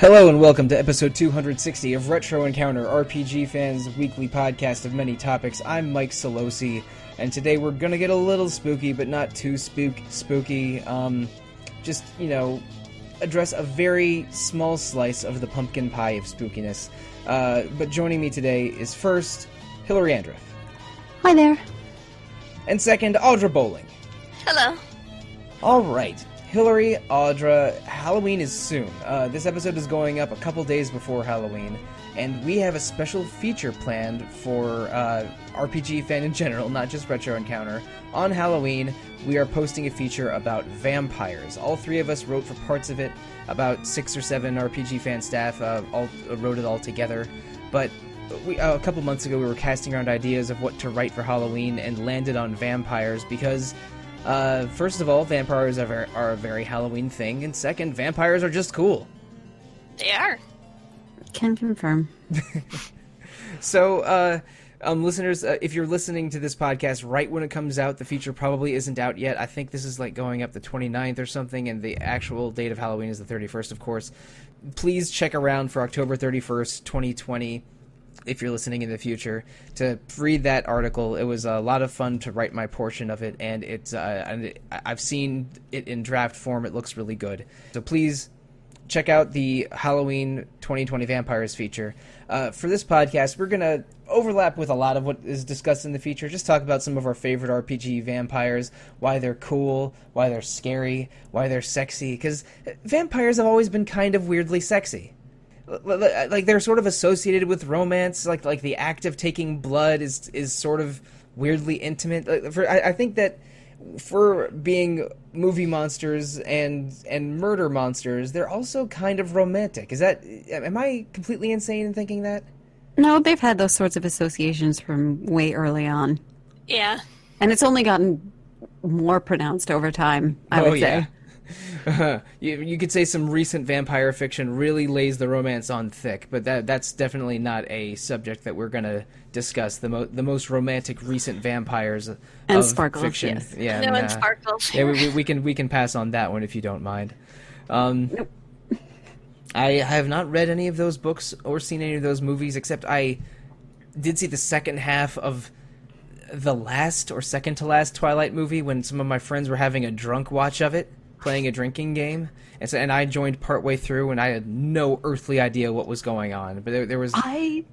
Hello and welcome to episode 260 of Retro Encounter, RPG fans' weekly podcast of many topics. I'm Mike Solosi, and today we're gonna get a little spooky, but not too spook spooky. Um, just you know, address a very small slice of the pumpkin pie of spookiness. Uh, but joining me today is first Hillary Andreff, Hi there. and second Audra Bowling. Hello. All right, Hillary, Audra, Halloween is soon. Uh, this episode is going up a couple days before Halloween, and we have a special feature planned for uh, RPG fan in general, not just Retro Encounter. On Halloween, we are posting a feature about vampires. All three of us wrote for parts of it. About six or seven RPG fan staff uh, all uh, wrote it all together, but. We, uh, a couple months ago, we were casting around ideas of what to write for Halloween and landed on vampires because uh, first of all, vampires are, ver- are a very Halloween thing, and second, vampires are just cool. They are. Can confirm. So, uh, um, listeners, uh, if you're listening to this podcast right when it comes out, the feature probably isn't out yet. I think this is like going up the 29th or something, and the actual date of Halloween is the 31st, of course. Please check around for October 31st, 2020. If you're listening in the future, to read that article, it was a lot of fun to write my portion of it, and it's uh, and I've seen it in draft form. It looks really good. So please check out the Halloween 2020 Vampires feature. Uh, for this podcast, we're going to overlap with a lot of what is discussed in the feature. Just talk about some of our favorite RPG vampires, why they're cool, why they're scary, why they're sexy. Because vampires have always been kind of weirdly sexy. L- l- uh, Like they're sort of associated with romance. Like like the act of taking blood is is sort of weirdly intimate. Like, For, I, I think that for being movie monsters and and murder monsters, they're also kind of romantic. Is that am I completely insane in thinking that? No, they've had those sorts of associations from way early on. Yeah. And it's only gotten more pronounced over time, I oh, would say. you, you could say some recent vampire fiction really lays the romance on thick, but that that's definitely not a subject that we're going to discuss. The mo- the most romantic recent vampires And of sparkles, fiction. yes. Yeah, no one nah. sparkles. Yeah, we, we, we can we can pass on that one if you don't mind. Um, I have not read any of those books or seen any of those movies, except I did see the second half of the last or second to last Twilight movie when some of my friends were having a drunk watch of it, playing a drinking game, and so and I joined partway through, and I had no earthly idea what was going on, but there, there was I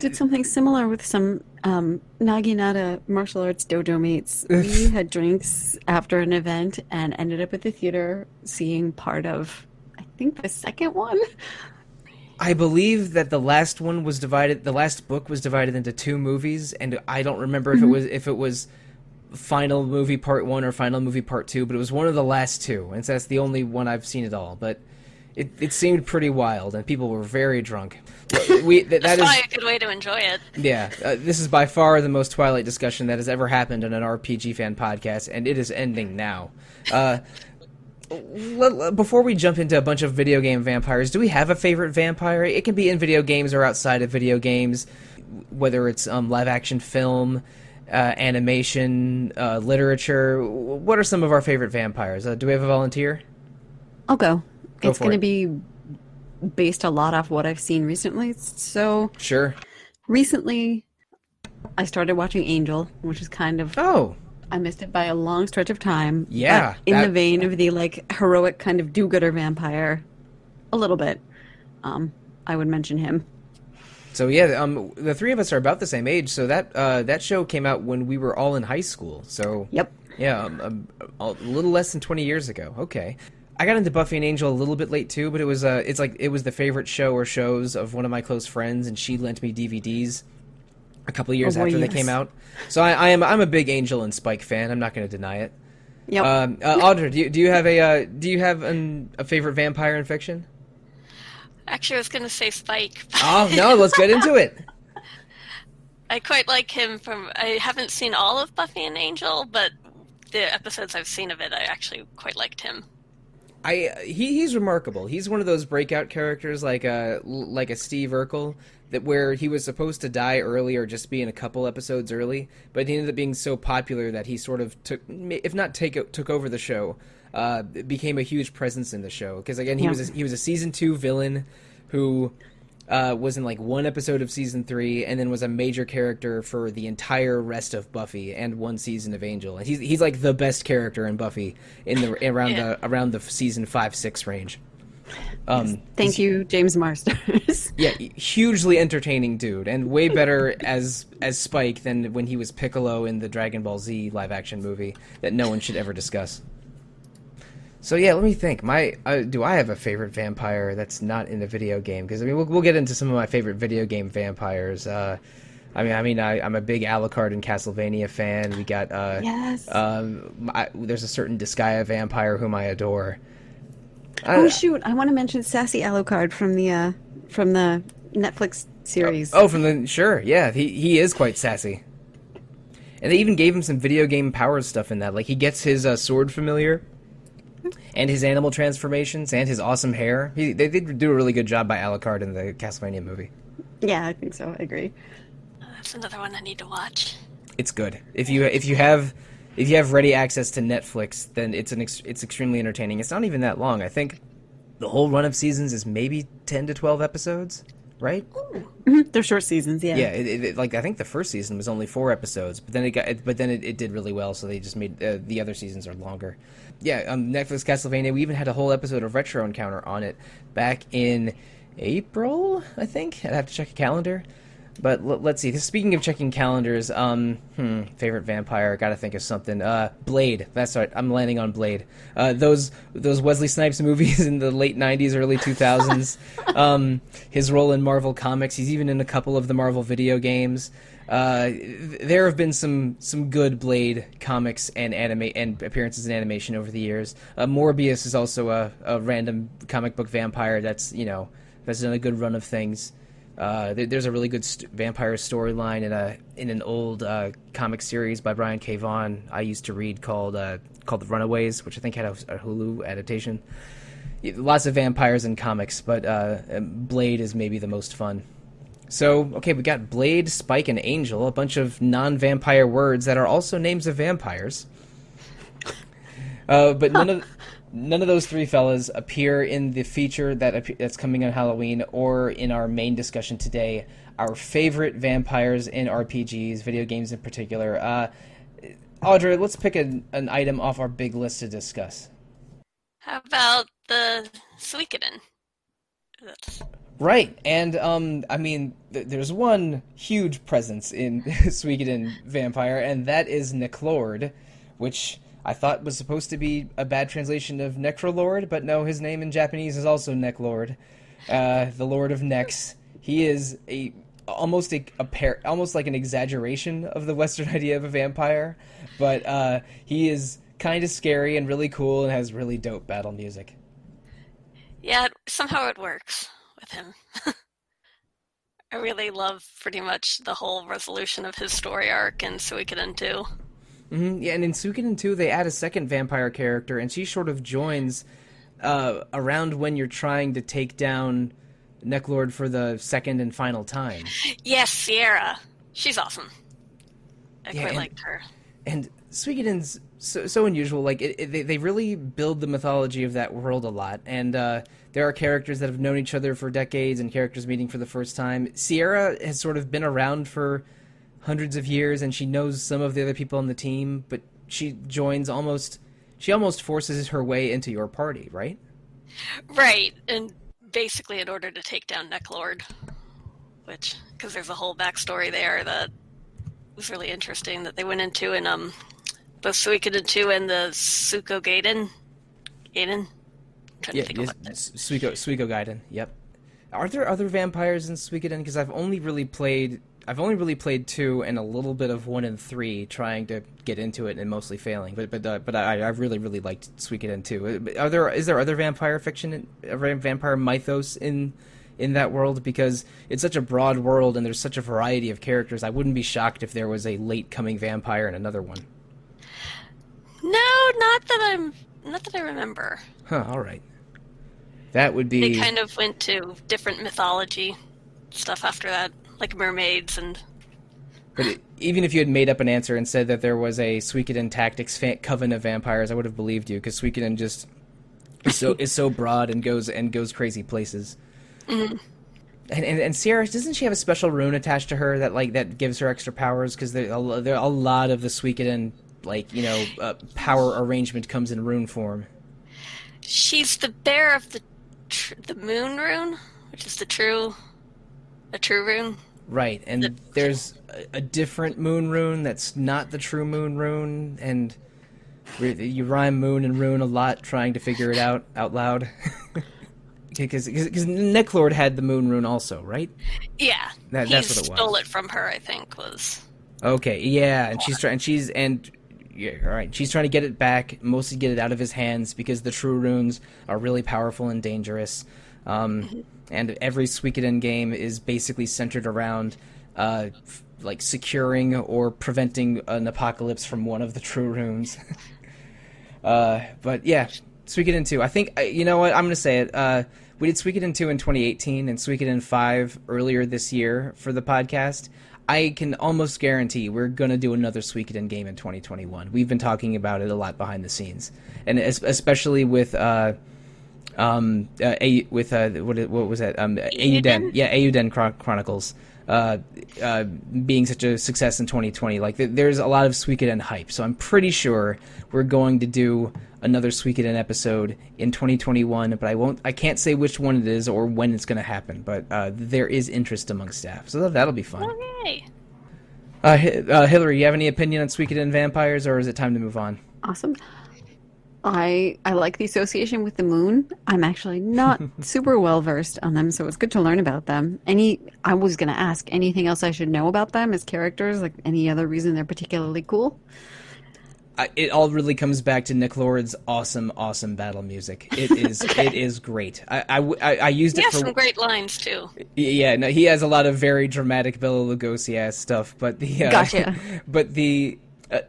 did something similar with some um, Naginata martial arts dojo mates. We had drinks after an event and ended up at the theater seeing part of, I think, the second one. I believe that the last one was divided. The last book was divided into two movies, and I don't remember if it was if it was final movie part one or final movie part two, but it was one of the last two, and so that's the only one I've seen at all. But it it seemed pretty wild, and people were very drunk. We that, that That's probably a good way to enjoy it. yeah. Uh, this is by far the most Twilight discussion that has ever happened on an RPG fan podcast, and it is ending now. Uh, before we jump into a bunch of video game vampires, do we have a favorite vampire? It can be in video games or outside of video games, whether it's um, live action film, uh, animation, uh, literature. What are some of our favorite vampires? Uh, do we have a volunteer? I'll go. Go it's going to be based a lot off what I've seen recently. So Sure. recently, I started watching Angel, which is kind of Oh, I missed it by a long stretch of time. Yeah, in that- the vein of the like heroic kind of do-gooder vampire, a little bit. Um, I would mention him. So yeah, um, the three of us are about the same age. So that uh, that show came out when we were all in high school. So Yep. yeah, um, um, a little less than twenty years ago. Okay, I got into Buffy and Angel a little bit late too, but it was uh, it's like it was the favorite show or shows of one of my close friends, and she lent me DVDs a couple years Oh, boy, after they came out. So I, I am I'm a big Angel and Spike fan. I'm not going to deny it. Yep. Um, uh, do you, do you have a uh, do you have an, a favorite vampire in fiction? Actually, I was going to say Spike. Oh no, let's get into it. I quite like him from. I haven't seen all of Buffy and Angel, but the episodes I've seen of it, I actually quite liked him. I he he's remarkable. He's one of those breakout characters like uh, a like a Steve Urkel that where he was supposed to die early or just be in a couple episodes early, but he ended up being so popular that he sort of took if not take took over the show, uh, became a huge presence in the show because again he Yeah. was a, he was a season two villain. who uh, was in like one episode of season three, and then was a major character for the entire rest of Buffy and one season of Angel. And he's he's like the best character in Buffy in the around Yeah. the around the season five six range. Um, Thank you, James Marsters. yeah, hugely entertaining dude, and way better as as Spike than when he was Piccolo in the Dragon Ball Z live action movie that no one should ever discuss. So yeah, let me think. My uh, do I have a favorite vampire that's not in a video game? Because I mean, we'll, we'll get into some of my favorite video game vampires. Uh, I mean, I mean, I, I'm a big Alucard and Castlevania fan. We got uh, yes. um, I, there's a certain Disgaea vampire whom I adore. oh shoot! I want to mention Sassy Alucard from the uh, from the Netflix series. Oh, from the sure, yeah, he he is quite sassy. And they even gave him some video game power stuff in that. Like he gets his uh, sword familiar, and his animal transformations, and his awesome hair. He, they did do a really good job by Alucard in the Castlevania movie. Yeah, I think so. I agree. Oh, that's another one I need to watch. It's good. If you if you have if you have ready access to Netflix, then it's an ex- it's extremely entertaining. It's not even that long. I think the whole run of seasons is maybe ten to twelve episodes, right? Mhm, They're short seasons. Yeah. Yeah, it, it, it- like I think the first season was only four episodes, but then it got, it, but then it, it did really well, so they just made uh, the other seasons are longer. Yeah, um, Netflix Castlevania. We even had a whole episode of Retro Encounter on it back in April, I think. I'd have to check a calendar, but l- let's see. Speaking of checking calendars, um, hmm, favorite vampire. Got to think of something. Uh, Blade. That's right. I'm landing on Blade. Uh, those those Wesley Snipes movies in the late '90s, early 2000s. um, his role in Marvel Comics. He's even in a couple of the Marvel video games. Uh, there have been some some good Blade comics and anime and appearances in animation over the years. Uh, Morbius is also a, a random comic book vampire that's you know that's done a good run of things. Uh, there, there's a really good st- vampire storyline in a in an old uh, comic series by Brian K. Vaughan I used to read called uh, called The Runaways, which I think had a, a Hulu adaptation. Lots of vampires in comics, but uh, Blade is maybe the most fun. So, okay, we got Blade, Spike, and Angel, a bunch of non vampire words that are also names of vampires. Uh, but none of none of those three fellas appear in the feature that that's coming on Halloween or in our main discussion today. Our favorite vampires in RPGs, video games in particular. Uh, Audra, let's pick an, an item off our big list to discuss. How about the Suikoden? That's Right, and um, I mean, th- there's one huge presence in Suikoden Vampire, and that is Neclord, which I thought was supposed to be a bad translation of Necrolord, but no, his name in Japanese is also Neclord, uh, the Lord of Necks. He is a almost a, a par- almost like an exaggeration of the Western idea of a vampire, but uh, he is kind of scary and really cool and has really dope battle music. yeah. Somehow it works with him. I really love pretty much the whole resolution of his story arc in Suikoden 2. Hmm Yeah, and in Suikoden 2, they add a second vampire character, and she sort of joins uh, around when you're trying to take down Neclord for the second and final time. Yes, Sierra. She's awesome. I Yeah, quite and- liked her. And Suikoden's so, so unusual. Like, it, it, they, they really build the mythology of that world a lot. And uh, there are characters that have known each other for decades and characters meeting for the first time. Sierra has sort of been around for hundreds of years, and she knows some of the other people on the team, but she joins almost. She almost forces her way into your party, right? Right, and basically in order to take down Neclord, which because there's a whole backstory there that was really interesting that they went into in um both Suikoden 2 and the Suiko Gaiden. Gaiden? I'm trying Yeah, to think of yes, what the- Suiko Suiko Gaiden. Yep. Are there other vampires in Suikoden? Because I've only really played. I've only really played two and a little bit of one and three, trying to get into it and mostly failing. But but uh, but I, I really really liked Suikoden two. Are there is there other vampire fiction, uh, vampire mythos in in that world? Because it's such a broad world and there's such a variety of characters. I wouldn't be shocked if there was a late coming vampire in another one. No, not that I'm not that I remember. Huh. All right. That would be. They kind of went to different mythology stuff after that, like mermaids and But it, even if you had made up an answer and said that there was a Suikoden Tactics fa- coven of vampires, I would have believed you because Suikoden just is so is so broad and goes and goes crazy places. Mm-hmm. And, and, and Sierra doesn't she have a special rune attached to her that like that gives her extra powers? Because there, there a lot of the Suikoden like you know uh, power arrangement comes in rune form. She's the bear of the tr- the moon rune, which is the true a true rune. Right, and there's a, a, different moon rune that's not the true moon rune, and you rhyme moon and rune a lot trying to figure it out out loud. Because because Neclord had the moon rune also, right? Yeah, that, that's what it was. Stole it from her, I think. Was okay. Yeah, and she's trying. She's and yeah, all right. She's trying to get it back, mostly get it out of his hands because the true runes are really powerful and dangerous. Um, mm-hmm. And every Suikoden game is basically centered around uh, f- like securing or preventing an apocalypse from one of the true runes. uh, but yeah, Suikoden 2. I think you know what I'm going to say it. Uh, we did Suikoden 2 in 2018 and Suikoden 5 earlier this year for the podcast. I can almost guarantee we're going to do another Suikoden game in 2021. We've been talking about it a lot behind the scenes, and especially with uh, um, uh, a, with uh, what what was that? Um, Eiyuden, yeah, Eiyuden Chronicles. Uh, uh, being such a success in 2020. Like, th- there's a lot of Suikoden hype, so I'm pretty sure we're going to do another Suikoden episode in 2021. But I won't, I can't say which one it is or when it's going to happen. But uh, there is interest among staff, so that'll be fun. Okay. Uh, uh, Hillary, you have any opinion on Suikoden vampires, or is it time to move on? Awesome. I I like the association with the moon. I'm actually not super well versed on them, so it's good to learn about them. Any I was going to ask anything else I should know about them as characters, like any other reason they're particularly cool. it all really comes back to Neclord's awesome, awesome battle music. It is, okay. it is great. I, I, I used he it has for some great lines too. Yeah, no, he has a lot of very dramatic Bela Lugosi ass stuff, but the uh, gotcha. But the uh,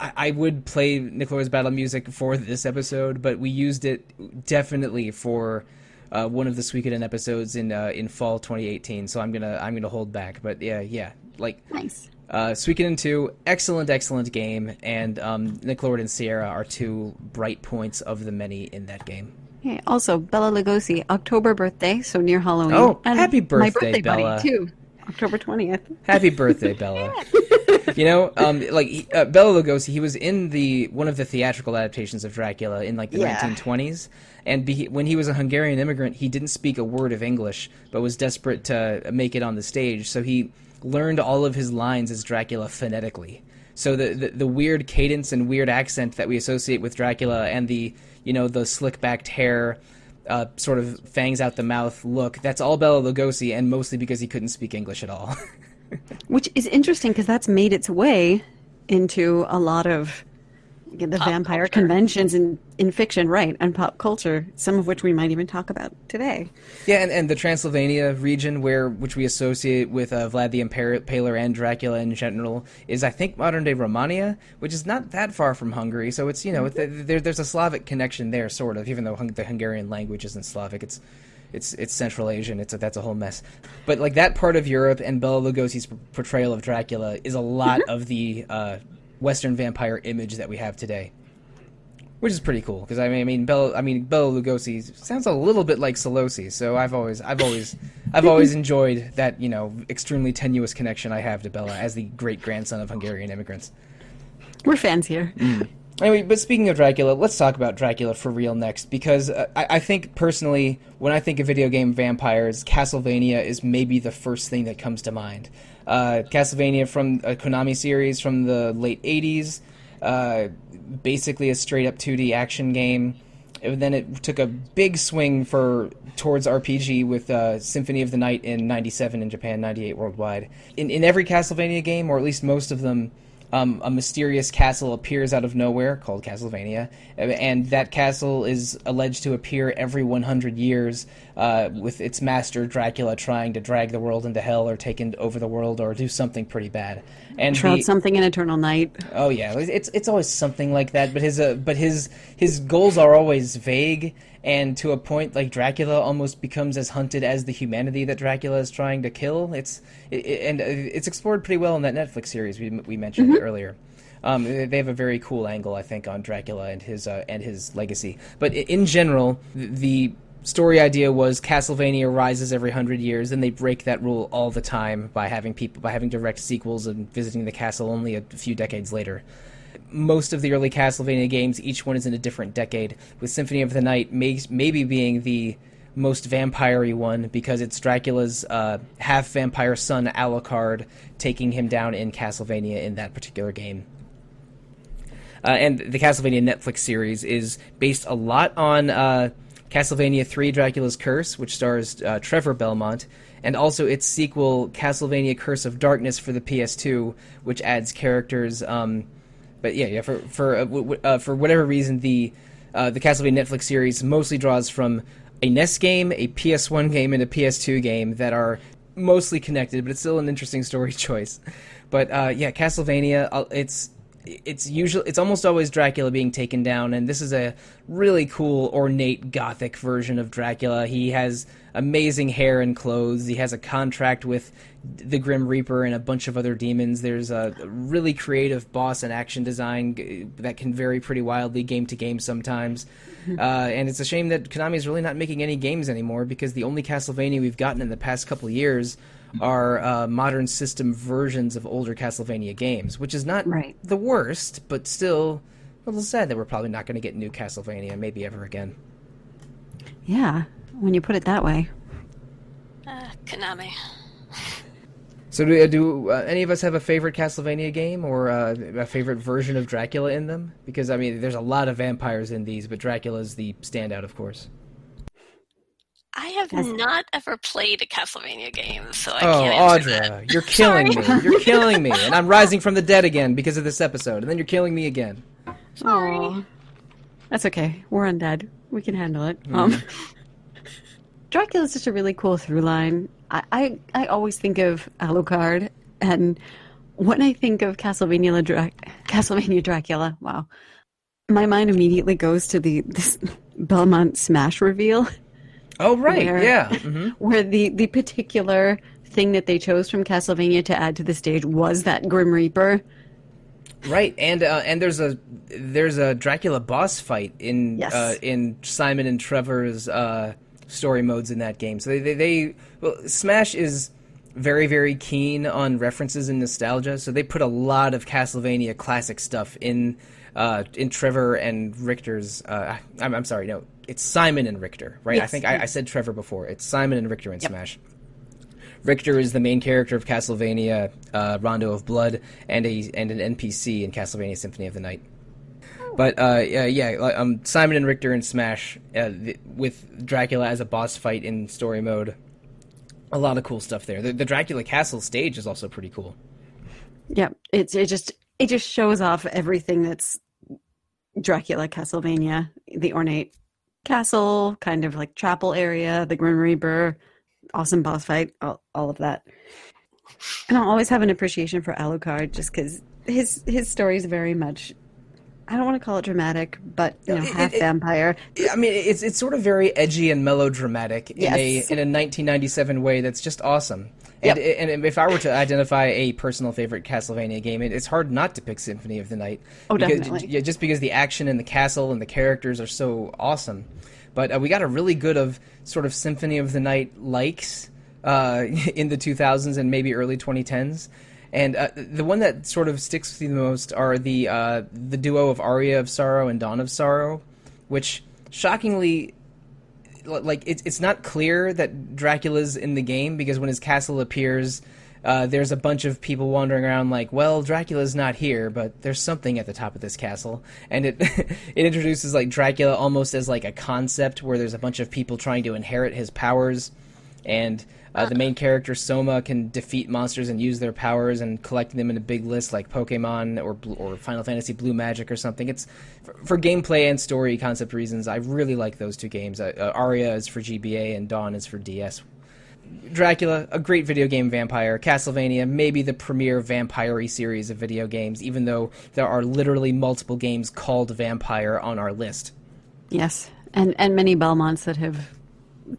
uh I would play Neclord's battle music for this episode, but we used it definitely for uh, one of the Suikoden episodes in uh, in fall 2018. So I'm gonna I'm gonna hold back. But yeah, yeah, like nice. Uh, Suikoden 2, excellent, excellent game, and um, Neclord and Sierra are two bright points of the many in that game. Yeah, also, Bela Lugosi, October birthday, so near Halloween. Oh, and happy birthday, my birthday Bela. buddy, too. October 20th. Happy birthday, Bela. You know, um, like uh, Bela Lugosi, he was in the one of the theatrical adaptations of Dracula in like the yeah. 1920s, and be, when he was a Hungarian immigrant, he didn't speak a word of English, but was desperate to make it on the stage, so he learned all of his lines as Dracula phonetically. So the, the, the weird cadence and weird accent that we associate with Dracula, and the you know the slick backed hair. Uh, sort of fangs out the mouth look. That's all Bela Lugosi, and mostly because he couldn't speak English at all. Which is interesting because that's made its way into a lot of the pop vampire culture. conventions in, in fiction, right, and pop culture, some of which we might even talk about today. Yeah, and, and the Transylvania region, where which we associate with uh, Vlad the Impaler and Dracula in general, is I think modern day Romania, which is not that far from Hungary. So it's you know mm-hmm. there, there's a Slavic connection there, sort of, even though the Hungarian language isn't Slavic. It's it's it's Central Asian. It's a, that's a whole mess. But like that part of Europe and Bela Lugosi's portrayal of Dracula is a lot mm-hmm. of the uh, Western vampire image that we have today, which is pretty cool. Because I mean, I mean, Bela, I mean, Bela Lugosi sounds a little bit like Solosi. So I've always, I've always, I've always enjoyed that you know extremely tenuous connection I have to Bela as the great grandson of Hungarian immigrants. We're fans here. Mm. Anyway, but speaking of Dracula, let's talk about Dracula for real next because uh, I, I, think personally, when I think of video game vampires, Castlevania is maybe the first thing that comes to mind. Uh, Castlevania from a Konami series from the late '80s, uh, basically a straight up 2D action game. And then it took a big swing for towards RPG with uh, Symphony of the Night in '97 in Japan, '98 worldwide. In in every Castlevania game, or at least most of them um, a mysterious castle appears out of nowhere called Castlevania, and that castle is alleged to appear every 100 years uh, with its master Dracula trying to drag the world into hell or take over the world or do something pretty bad. And the, something in Eternal Night. Oh yeah, it's it's always something like that. But his uh, but his his goals are always vague and to a point like Dracula almost becomes as hunted as the humanity that Dracula is trying to kill. It's it, and uh, it's explored pretty well in that Netflix series we we mentioned mm-hmm. earlier. Um, they have a very cool angle, I think, on Dracula and his uh, and his legacy. But in general, the story idea was Castlevania rises every hundred years, and they break that rule all the time by having people by having direct sequels and visiting the castle only a few decades later. Most of the early Castlevania games, each one is in a different decade, with Symphony of the Night may, maybe being the most vampire one because it's Dracula's uh, half vampire son Alucard taking him down in Castlevania in that particular game. Uh, and the Castlevania Netflix series is based a lot on uh, Castlevania 3 Dracula's Curse, which stars uh, Trevor Belmont, and also its sequel, Castlevania Curse of Darkness for the PS2, which adds characters. Um, but yeah, yeah, for for uh, w- uh, for whatever reason, the uh, the Castlevania Netflix series mostly draws from a NES game, a PS1 game, and a PS2 game that are mostly connected, but it's still an interesting story choice. But uh, yeah, Castlevania, uh, it's it's usually it's almost always Dracula being taken down, and this is a really cool ornate gothic version of Dracula. He has amazing hair and clothes. He has a contract with the Grim Reaper and a bunch of other demons. There's a really creative boss and action design that can vary pretty wildly game to game sometimes. Uh, and it's a shame that Konami is really not making any games anymore because the only Castlevania we've gotten in the past couple years are uh, modern system versions of older Castlevania games, which is not Right. the worst, but still a little sad that we're probably not going to get new Castlevania maybe ever again. Yeah, when you put it that way. Uh, Konami. So do, do uh, any of us have a favorite Castlevania game or uh, a favorite version of Dracula in them? Because I mean, there's a lot of vampires in these, but Dracula's the standout, of course. I have Has- not ever played a Castlevania game, so I oh, can't answer Audra, that. you're killing me. You're killing me, and I'm rising from the dead again because of this episode, and then you're killing me again. Sorry. Aw. That's okay. We're undead. We can handle it. Um, Dracula's just a really cool through line. I, I, I always think of Alucard, and when I think of Castlevania, La Dra- Castlevania Dracula, wow, my mind immediately goes to the this Belmont Smash reveal, Oh right, Where- yeah. hmm where the the particular thing that they chose from Castlevania to add to the stage was that Grim Reaper. Right, and uh, and there's a there's a Dracula boss fight in Yes. uh, in Simon and Trevor's uh, story modes in that game. So they, they they well, Smash is very very keen on references and nostalgia. So they put a lot of Castlevania classic stuff in uh, in Trevor and Richter's. Uh, I'm, I'm sorry, no, it's Simon and Richter, right? I think I, I said Trevor before. It's Simon and Richter in Smash. Richter is the main character of Castlevania uh, Rondo of Blood and a and an NPC in Castlevania Symphony of the Night. But uh, yeah, um, Simon and Richter in Smash uh, th- with Dracula as a boss fight in story mode. A lot of cool stuff there. The, the Dracula Castle stage is also pretty cool. Yeah, it's it just it just shows off everything that's Dracula Castlevania, the ornate castle, kind of like chapel area, the Grim Reaper, awesome boss fight, all, all of that. And I'll always have an appreciation for Alucard just because his his story is very much I don't want to call it dramatic, but you know, It- half it- vampire. I mean, it's it's sort of very edgy and melodramatic in a in a 1997 way that's just awesome. Yep. And, and if I were to identify a personal favorite Castlevania game, it, it's hard not to pick Symphony of the Night. Oh, because, definitely. Yeah, just because the action and the castle and the characters are so awesome. But uh, we got a really good of sort of Symphony of the Night likes uh, in the 2000s and maybe early 2010s. And uh, the one that sort of sticks with you the most are the uh, the duo of Aria of Sorrow and Dawn of Sorrow, which shockingly like it's it's not clear that Dracula's in the game because when his castle appears, uh, there's a bunch of people wandering around like, well, Dracula's not here, but there's something at the top of this castle, and it it introduces like Dracula almost as like a concept where there's a bunch of people trying to inherit his powers, and uh, the main character Soma can defeat monsters and use their powers and collecting them in a big list like Pokemon or or Final Fantasy Blue Magic or something. It's for, for gameplay and story concept reasons. I really like those two games. Uh, uh, Aria is for GBA and Dawn is for DS. Dracula, a great video game vampire. Castlevania, maybe the premier vampire series of video games, even though there are literally multiple games called Vampire on our list. Yes, and and many Belmonts that have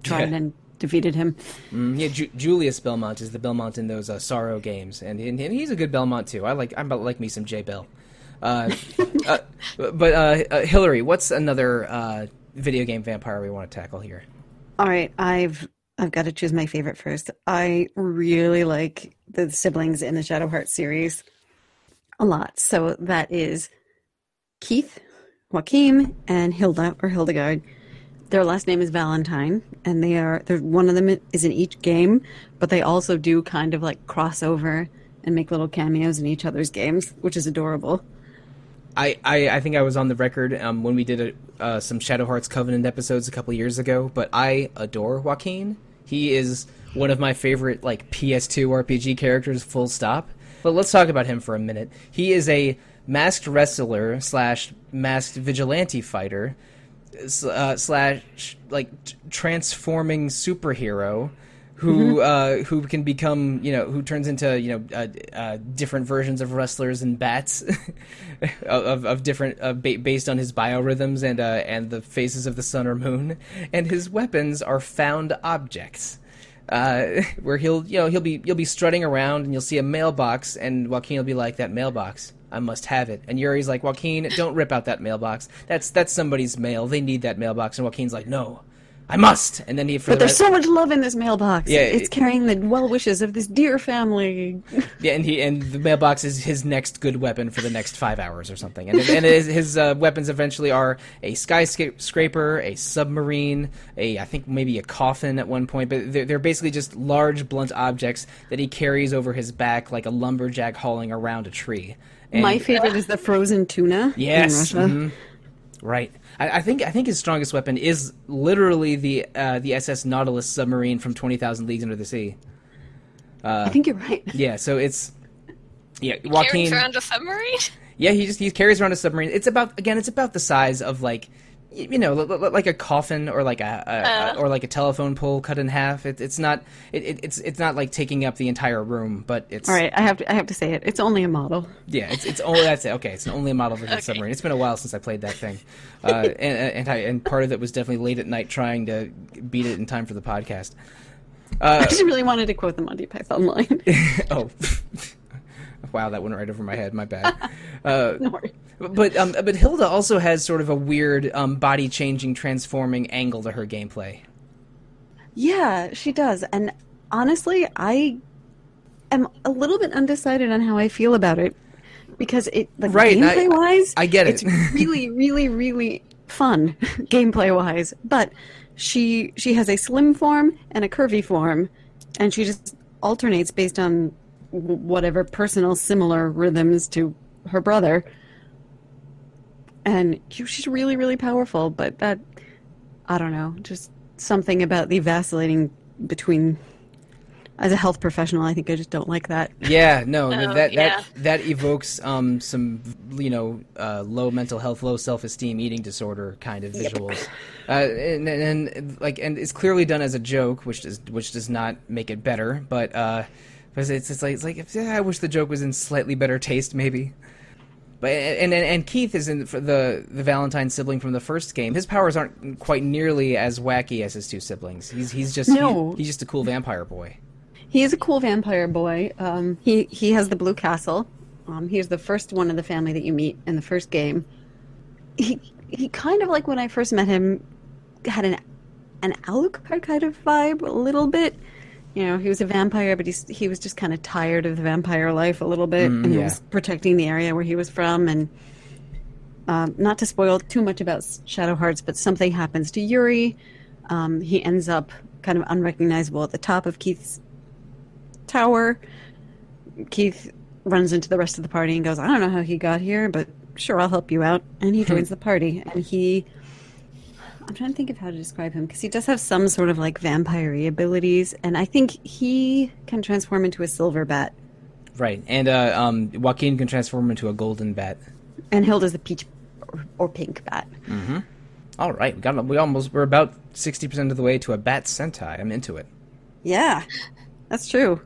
tried Yeah. and defeated him. Mm, yeah, Ju- Julius Belmont is the Belmont in those uh, Sorrow games, and, and and he's a good Belmont too. I like I like me some J Bell. Uh, uh, but uh, uh, Hillary, what's another uh, video game vampire we want to tackle here? All right, I've I've got to choose my favorite first. I really like the siblings in the Shadow Heart series a lot. So that is Keith, Joachim, and Hilda or Hildegard. Their last name is Valentine, and they are one of them is in each game, but they also do kind of like crossover and make little cameos in each other's games, which is adorable. I, I, I think I was on the record um, when we did a, uh, some Shadow Hearts Covenant episodes a couple years ago, but I adore Joachim. He is one of my favorite like PS2 RPG characters, full stop. But let's talk about him for a minute. He is a masked wrestler slash masked vigilante fighter uh, slash like transforming superhero who mm-hmm. uh, who can become you know who turns into you know uh, uh, different versions of wrestlers and bats of, of different uh, ba- based on his biorhythms and uh, and the phases of the sun or moon and his weapons are found objects. Uh, where he'll you know he'll be you'll be strutting around and you'll see a mailbox and Joachim will be like that mailbox I must have it and Yuri's like Joachim don't rip out that mailbox that's that's somebody's mail they need that mailbox and Joachim's like no I must. And then he. but the there's rest, so much love in this mailbox. Yeah, it's it, carrying the well wishes of this dear family. Yeah, and he and the mailbox is his next good weapon for the next five hours or something. And and his, his uh, weapons eventually are a skyscraper, a submarine, a I think maybe a coffin at one point. But they're, they're basically just large blunt objects that he carries over his back like a lumberjack hauling around a tree. And, My favorite is the frozen tuna. Yes. Mm-hmm. Right. I, I, think I think his strongest weapon is literally the uh, the SS Nautilus submarine from Twenty Thousand Leagues Under the Sea. Uh, I think you're right. Yeah, so it's yeah. He Joachim carries around a submarine. Yeah, he just he carries around a submarine. It's about again, it's about the size of like you know, like a coffin or like a, a uh. or like a telephone pole cut in half. It, it's not it, it's it's not like taking up the entire room, but it's all right. I have to I have to say it. It's only a model. Yeah, it's it's only that's it. Okay, it's only a model for the okay. submarine. It's been a while since I played that thing, uh, and and, I, and part of it was definitely late at night trying to beat it in time for the podcast. Uh, I just really wanted to quote the Monty Python line. oh. wow, that went right over my head. My bad. Uh, no but um, but Hilda also has sort of a weird um, body changing, transforming angle to her gameplay. Yeah, she does, and honestly, I am a little bit undecided on how I feel about it because it like right, gameplay wise, I, I get it. It's really, really, really fun gameplay wise, but she she has a slim form and a curvy form, and she just alternates based on whatever personal similar rhythms to her brother. And she's really, really powerful, but that, I don't know, just something about the vacillating between. As a health professional, I think I just don't like that. Yeah, no, oh, that yeah. that that evokes um, some you know uh, low mental health, low self esteem, eating disorder kind of visuals, yep. uh, and, and, and, like and it's clearly done as a joke, which does which does not make it better, but. Uh, because it's, it's like it's like yeah, I wish the joke was in slightly better taste, maybe. But and and, and Keith is in the the Valentine sibling from the first game. His powers aren't quite nearly as wacky as his two siblings. He's he's just no. he, he's just a cool vampire boy. He is a cool vampire boy. Um, he he has the blue castle. Um, he's the first one of the family that you meet in the first game. He he kind of like when I first met him had an an Alucard kind of vibe a little bit you know, he was a vampire, but he's, he was just kind of tired of the vampire life a little bit, mm, and he was protecting the area where he was from. And um, not to spoil too much about Shadow Hearts, but something happens to Yuri. Um, he ends up kind of unrecognizable at the top of Keith's tower. Keith runs into the rest of the party and goes, "I don't know how he got here, but sure, I'll help you out." And he joins the party, and he I'm trying to think of how to describe him because he does have some sort of like vampire abilities, and I think he can transform into a silver bat. Right, and uh, um, Joachim can transform into a golden bat. And Hilda's a peach or, or pink bat. Mm-hmm. All right, we got we almost we're about sixty percent of the way to a bat sentai. I'm into it. Yeah, that's true.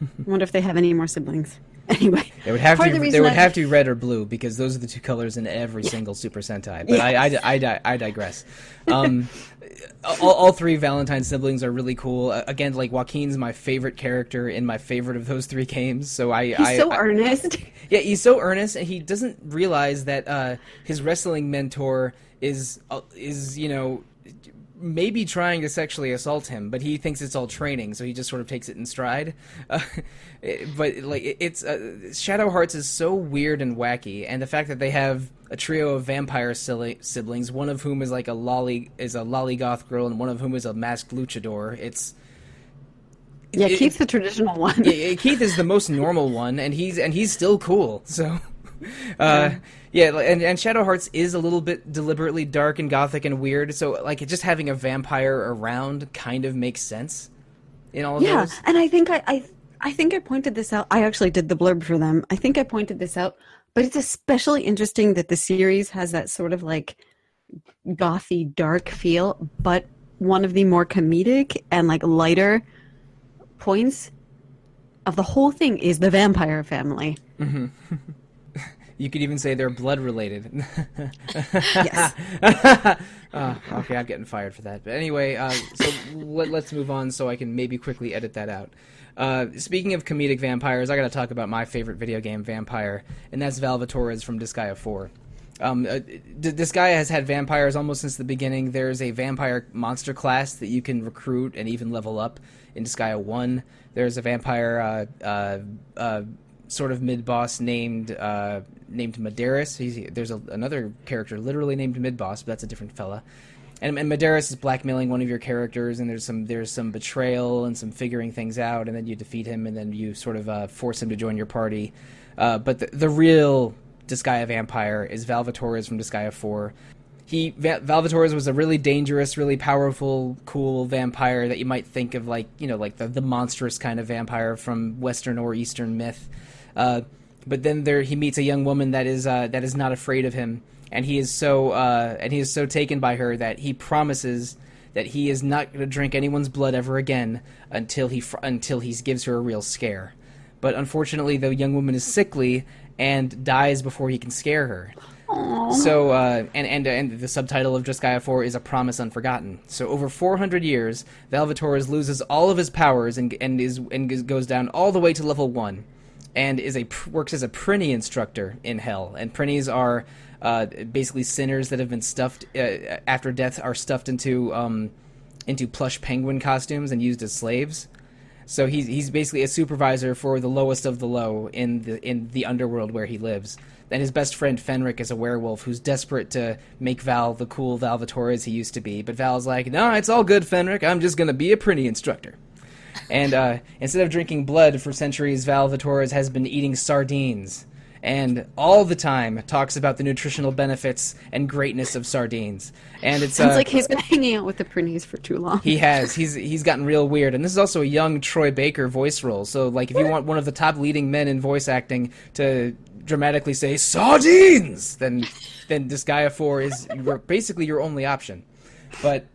I wonder if they have any more siblings. Anyway, they would have to. The they would I... have to be red or blue because those are the two colors in every yeah. single Super Sentai. But I, I, I, I, digress. Um, all, all, three Valentine siblings are really cool. Uh, again, like Joachim's my favorite character in my favorite of those three games. So I, he's I, so earnest. Yeah, he's so earnest, and he doesn't realize that uh, his wrestling mentor is uh, is you know maybe trying to sexually assault him, but he thinks it's all training, so he just sort of takes it in stride. Uh, it, but like it, it's uh, Shadow Hearts is so weird and wacky, and the fact that they have a trio of vampire silly, siblings, one of whom is like a lolly is a lollygoth girl, and one of whom is a masked luchador. It's yeah, it, Keith's the traditional one. Keith is the most normal one, and he's and he's still cool. So, uh, yeah, and and Shadow Hearts is a little bit deliberately dark and gothic and weird. So, like, just having a vampire around kind of makes sense in all of yeah, those. and I think I, I I think I pointed this out. I actually did the blurb for them. I think I pointed this out, but it's especially interesting that the series has that sort of like gothy dark feel, but one of the more comedic and like lighter points of the whole thing is the vampire family. Mm-hmm. you could even say they're blood related. yes. uh, okay, I'm getting fired for that. But anyway, uh, so let, us move on so I can maybe quickly edit that out. Uh, speaking of comedic vampires, I got to talk about my favorite video game vampire, and that's Valvatorez from Disgaea 4. Um, uh, Disgaea has had vampires almost since the beginning. There's a vampire monster class that you can recruit and even level up in Disgaea 1. There's a vampire uh, uh, uh sort of mid boss named uh, named Maderas. He's, there's a, another character literally named Midboss, but that's a different fella. And, and Maderas is blackmailing one of your characters, and there's some there's some betrayal and some figuring things out, and then you defeat him, and then you sort of uh, force him to join your party. Uh, but the, the real Disgaea vampire is Valvatorez from Disgaea 4 he Valvatorez was a really dangerous, really powerful, cool vampire that you might think of like you know like the the monstrous kind of vampire from Western or Eastern myth. Uh, but then there he meets a young woman that is uh, that is not afraid of him, and he is so uh, and he is so taken by her that he promises that he is not going to drink anyone's blood ever again until he fr- until he gives her a real scare. But unfortunately, the young woman is sickly and dies before he can scare her. So, uh, and, and and the subtitle of Disgaea 4 is A Promise Unforgotten. So, over 400 years, Valvatorez loses all of his powers and, and, is, and goes down all the way to level 1 and is a works as a Prinny instructor in Hell. And Prinnies are uh, basically sinners that have been stuffed, uh, after death, are stuffed into, um, into plush penguin costumes and used as slaves. So he's he's basically a supervisor for the lowest of the low in the in the underworld where he lives and his best friend Fenrich is a werewolf who's desperate to make Val the cool Valvatorez as he used to be. But Val's like, no, it's all good, Fenrich. I'm just gonna be a Prinny instructor. And uh, instead of drinking blood for centuries, Valvatorez has been eating sardines. And all the time talks about the nutritional benefits and greatness of sardines. And it sounds uh, like he's been hanging out with the Prinnies for too long. He has. He's he's gotten real weird. And this is also a young Troy Baker voice role. So like, if you want one of the top leading men in voice acting to dramatically say sardines, then then Disgaea Four is basically your only option. But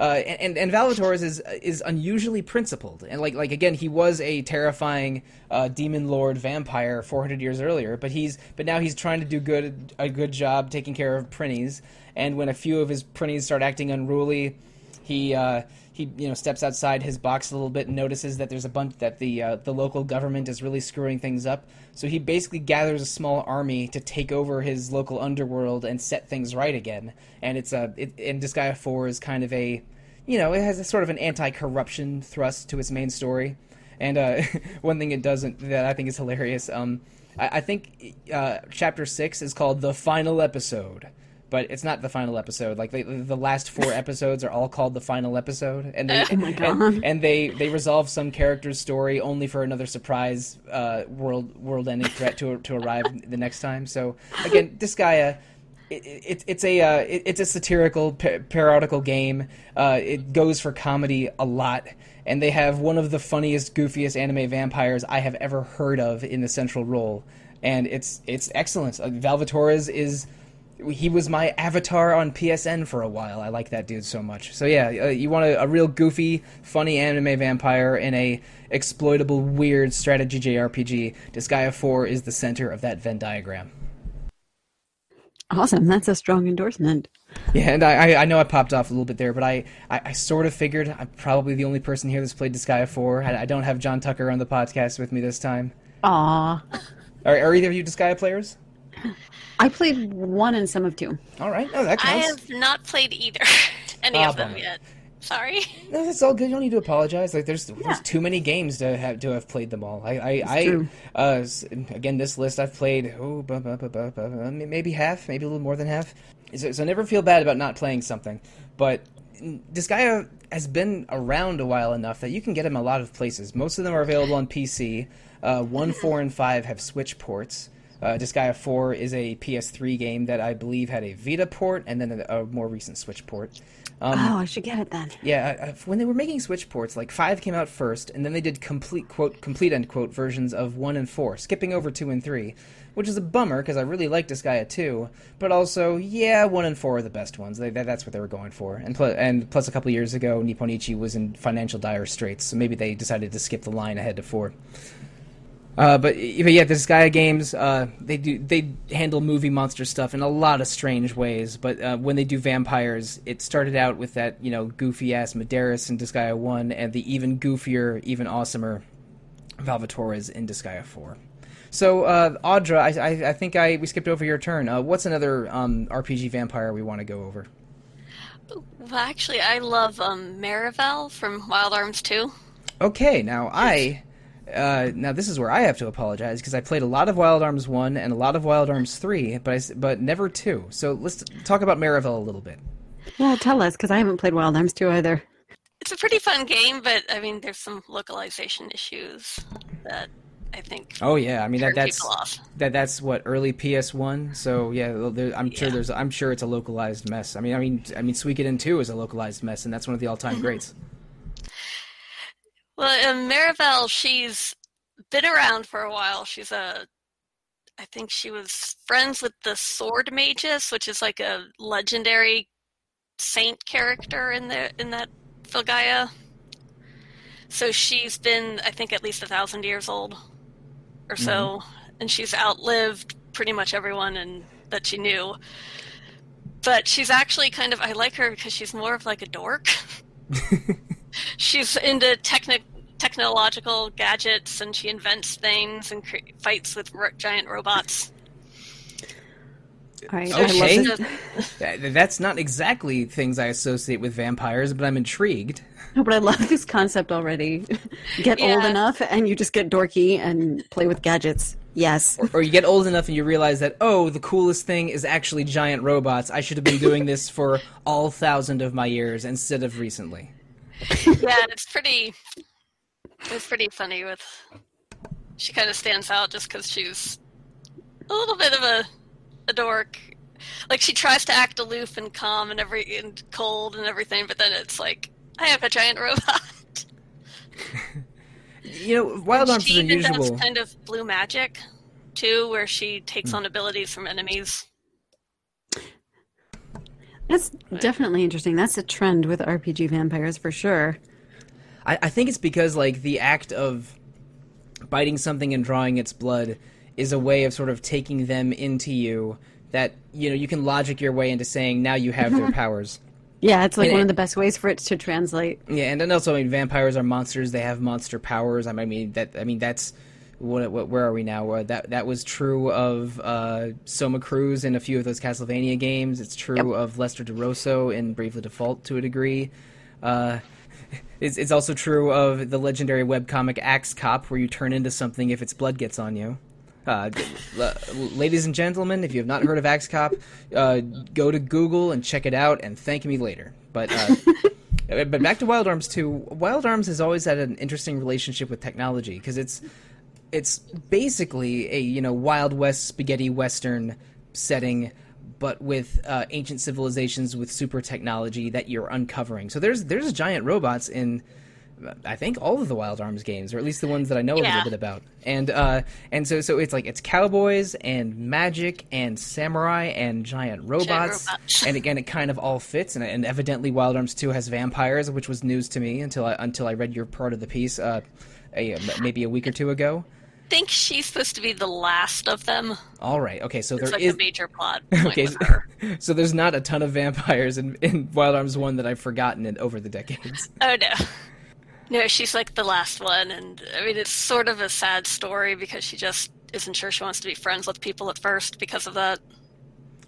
uh, and and Valvatorez is is unusually principled, and like like again, he was a terrifying uh, demon lord vampire 400 years earlier, but he's but now he's trying to do good a good job taking care of Prinnies, and when a few of his Prinnies start acting unruly, he uh, he you know steps outside his box a little bit and notices that there's a bunch that the uh, the local government is really screwing things up. So he basically gathers a small army to take over his local underworld and set things right again. And it's a it, and Disgaea Four is kind of a you know it has a sort of an anti-corruption thrust to its main story. And uh, one thing it doesn't that I think is hilarious. Um, I, I think uh, chapter six is called the final episode but it's not the final episode. Like they, the last four episodes are all called the final episode, and they oh my God. And, and, they they resolve some character's story only for another surprise uh, world world ending threat to to arrive the next time. So again, Disgaea. It, it, it's a uh, it, it's a satirical parodical game. Uh, it goes for comedy a lot, and they have one of the funniest, goofiest anime vampires I have ever heard of in the central role, and it's it's excellent. Like, Valvatorez is he was my avatar on PSN for a while. I like that dude so much. So yeah, uh, you want a, a, real goofy, funny anime vampire in a exploitable, weird strategy JRPG. Disgaea 4 is the center of that Venn diagram. Awesome, that's a strong endorsement. Yeah, and I, I know I popped off a little bit there, but I, I, I sort of figured I'm probably the only person here that's played Disgaea 4. I, I don't have John Tucker on the podcast with me this time. Aw. Are, are either of you Disgaea players? I played one and some of two. All right. Oh, that counts. I have not played either. any Ah, of them bummer. yet. Sorry. No, that's all good. You don't need to apologize. Like there's Yeah. there's too many games to have to have played them all. I I, I uh again this list I've played oh bu- bu- bu- bu- bu- uh, maybe half, maybe a little more than half. So, so I never feel bad about not playing something. But this guy has been around a while enough that you can get him a lot of places. Most of them are available on PC. Uh, one, four, and five have Switch ports. Uh, Disgaea 4 is a PS3 game that I believe had a Vita port and then a, a more recent Switch port. Um, oh, I should get it then. yeah, I, I, when they were making Switch ports, like five came out first, and then they did complete quote complete end quote versions of one and four, skipping over two and three, which is a bummer because I really like Disgaea two, but also yeah, one and four are the best ones. They, that, that's what they were going for, and plus, and plus a couple years ago, Nippon Ichi was in financial dire straits, so maybe they decided to skip the line ahead to four. Uh, but, but yeah, the Disgaea games, uh, they do they handle movie monster stuff in a lot of strange ways. But uh, when they do vampires, it started out with that you know goofy ass Maderas in Disgaea one, and the even goofier, even awesomer Valvatorez in Disgaea four. So uh, Audra, I, I, I think I we skipped over your turn. Uh, what's another um, RPG vampire we want to go over? Well, actually, I love um, from Wild Arms 2. Okay, now I. Uh, now this is where I have to apologize because I played a lot of Wild Arms one and a lot of Wild Arms three, but I s but never two. So let's talk about Marivel a little bit. Yeah, tell us, because I haven't played Wild Arms 2 either. It's a pretty fun game, but I mean, there's some localization issues that I think Oh yeah, I mean that that's that that's what early PS one. So yeah, there, I'm sure Yeah. there's I'm sure it's a localized mess. I mean I mean I mean Suikoden two is a localized mess, and that's one of the all time greats. Well, um, Marivel, she's been around for a while. She's a, I think she was friends with the Sword Magus, which is like a legendary saint character in the in that Filgaia. So she's been, I think, at least a thousand years old or so, and she's outlived pretty much everyone and that she knew. But she's actually kind of, I like her because she's more of like a dork. she's into technic technological gadgets and she invents things and cre- fights with ro- giant robots. All right, Okay. I love it. That- that's not exactly things I associate with vampires, but I'm intrigued. No, but I love this concept already. get old enough and you just get dorky and play with gadgets. Yes. or you get old enough and you realize that oh the coolest thing is actually giant robots i should have been doing this for all thousand of my years instead of recently yeah, it's pretty. It's pretty funny with. She kind of stands out just because she's a little bit of a, a dork. Like she tries to act aloof and calm and every and cold and everything, but then it's like I have a giant robot. you know wild arms is unusual does kind of blue magic too, where she takes hmm. on abilities from enemies. That's definitely interesting. That's a trend with RPG vampires for sure. I, I think it's because like the act of biting something and drawing its blood is a way of sort of taking them into you that you know you can logic your way into saying now you have their powers Yeah, it's like And one of the best ways for it to translate. Yeah, and then also, I mean, vampires are monsters. They have monster powers. I mean, that. I mean, that's what. what where are we now? Uh, that that was true of uh, Soma Cruz in a few of those Castlevania games. It's true of Lester DeRosso in Bravely Default to a degree. Uh, it's, it's also true of the legendary webcomic Axe Cop, where you turn into something if its blood gets on you. Uh, l- ladies and gentlemen, if you have not heard of Axe Cop, uh, go to Google and check it out, and thank me later. But uh, uh, but back to Wild Arms 2. Wild Arms has always had an interesting relationship with technology because it's it's basically a you know Wild West spaghetti western setting, but with uh, ancient civilizations with super technology that you're uncovering. So there's there's giant robots in. I think all of the Wild Arms games, or at least the ones that I know a little bit about, and uh, and so so it's like it's cowboys and magic and samurai and giant robots, robots. and again it kind of all fits. And, and evidently, Wild Arms Two has vampires, which was news to me until I until I read your part of the piece, uh, a, maybe a week or two ago. I think she's supposed to be the last of them. All right, okay, so It's there like is a major plot point okay, with her. so, so there's not a ton of vampires in, in Wild Arms One that I've forgotten it over the decades. Oh no. No, she's like the last one, and I mean, it's sort of a sad story because she just isn't sure she wants to be friends with people at first because of that.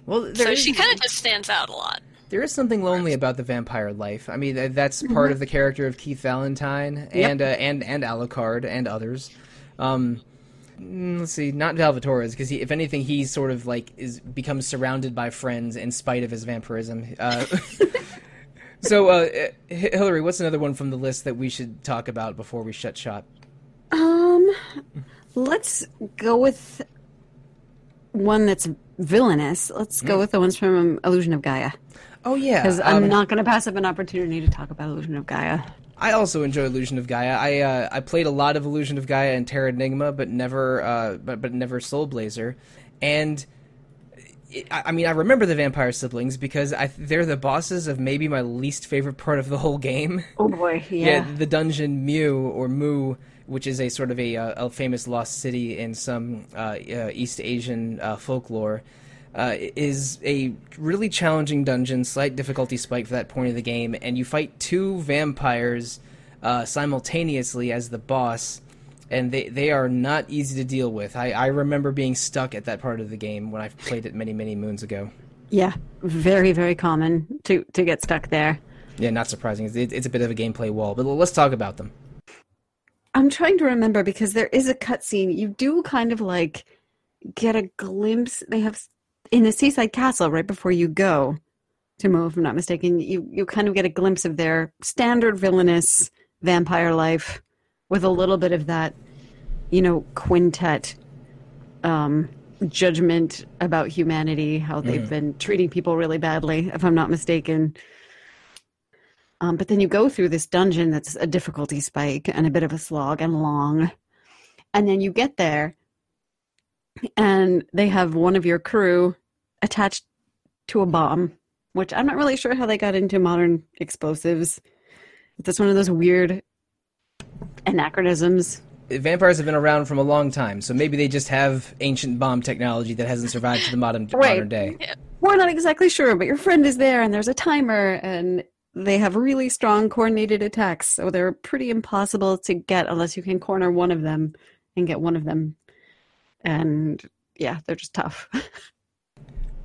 Well, there So is- she kind of just stands out a lot. There is something lonely about the vampire life. I mean, that's part of the character of Keith Valentine and uh, and and Alucard and others. Um, let's see, not Valvatorez, because if anything, he sort of like is becomes surrounded by friends in spite of his vampirism. Uh, so, uh, Hillary, what's another one from the list that we should talk about before we shut shop? Um, let's go with one that's villainous. Let's go with the ones from Illusion of Gaia. Oh yeah, Because I'm um, not going to pass up an opportunity to talk about Illusion of Gaia. I also enjoy Illusion of Gaia. I uh, I played a lot of Illusion of Gaia and Terranigma, but never uh, but but never Soul Blazer, and. it- I mean, I remember the vampire siblings because I, they're the bosses of maybe my least favorite part of the whole game. Oh boy, Yeah, yeah. the dungeon Mew or Mu, which is a sort of a, uh, a famous lost city in some uh, uh, East Asian uh, folklore, uh, is a really challenging dungeon, slight difficulty spike for that point of the game, and you fight two vampires uh, simultaneously as the boss. And they, they are not easy to deal with. I, I remember being stuck at that part of the game when I played it many, many moons ago. Yeah, very, very common to, to get stuck there. Yeah, not surprising. It's, it's a bit of a gameplay wall, but let's talk about them. I'm trying to remember because there is a cutscene. You do kind of like get a glimpse. They have in the seaside castle right before you go to Mo, if I'm not mistaken. You you kind of get a glimpse of their standard villainous vampire life with a little bit of that, you know, quintet um, judgment about humanity, how they've been treating people really badly, if I'm not mistaken. Um, but then you go through this dungeon that's a difficulty spike and a bit of a slog and long. And then you get there and they have one of your crew attached to a bomb, which I'm not really sure how they got into modern explosives. That's one of those weird anachronisms. vampires have been around from a long time, so maybe they just have ancient bomb technology that hasn't survived to the modern Right. modern day. We're not exactly sure, but your friend is there and there's a timer and they have really strong coordinated attacks. So they're pretty impossible to get unless you can corner one of them and get one of them. And yeah, they're just tough.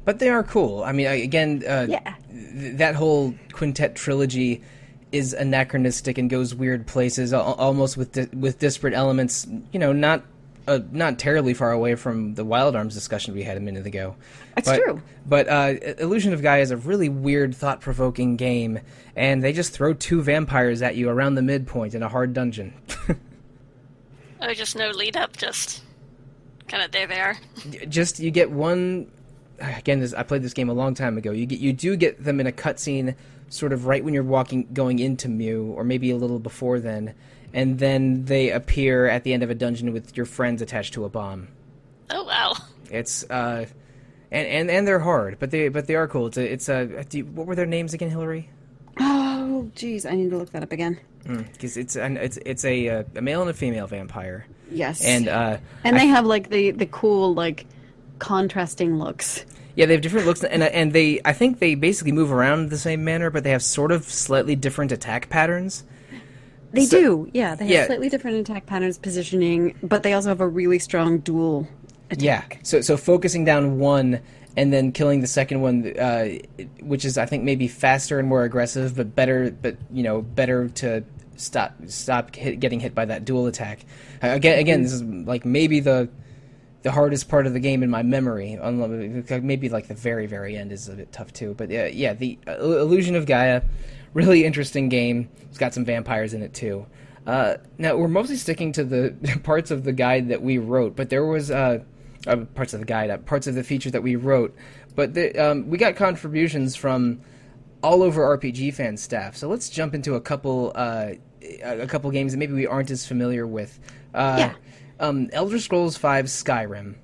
But they are cool. I mean, I- again, uh, Yeah. th- that whole quintet trilogy is anachronistic and goes weird places, al- almost with di- with disparate elements. You know, not uh, not terribly far away from the Wild Arms discussion we had a minute ago. That's But- true. But uh, Illusion of Gaia is a really weird, thought provoking game, and they just throw two vampires at you around the midpoint in a hard dungeon. Oh, just no lead up, just kind of there, there. just you get one again this i played this game a long time ago you get you do get them in a cutscene sort of right when you're walking going into mew or maybe a little before then and then they appear at the end of a dungeon with your friends attached to a bomb Oh wow. it's uh and and, and they're hard but they but they are cool it's a it's a do you, what were their names again hillary Oh, geez, I need to look that up again. because it's an, it's it's a uh, a male and a female vampire Yes. and uh and they have like the, the cool, like, contrasting looks. Yeah, they have different looks, and and they I think they basically move around the same manner, but they have sort of slightly different attack patterns. They So- do, yeah. They have Yeah. slightly different attack patterns, positioning, but they also have a really strong dual attack. Yeah, so so focusing down one and then killing the second one, uh, which is I think maybe faster and more aggressive, but better, but you know better to stop stop hit, getting hit by that dual attack. Uh, again, again, this is like maybe the the hardest part of the game in my memory. Maybe like the very very end is a bit tough too. But yeah, yeah, the uh, Illusion of Gaia, really interesting game. It's got some vampires in it too. Uh, now we're mostly sticking to the parts of the guide that we wrote, but there was uh, uh, parts of the guide, parts of the feature that we wrote. But the, um, we got contributions from all over RPG fan staff. So let's jump into a couple a couple games that maybe we aren't as familiar with. Yeah. Um, Elder Scrolls V Skyrim.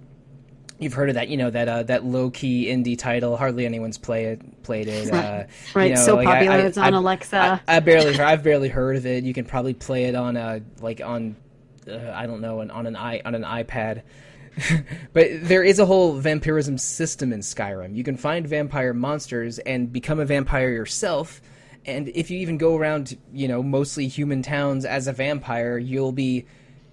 You've heard of that, you know that uh, that low key indie title. Hardly anyone's play it, played it. Uh, Right, you know, so like, popular I- it's on I- Alexa. I, I barely, heard, I've barely heard of it. You can probably play it on a like on, uh, I don't know, on, on an i on an iPad. but there is a whole vampirism system in Skyrim. You can find vampire monsters and become a vampire yourself. And if you even go around, you know, mostly human towns as a vampire, you'll be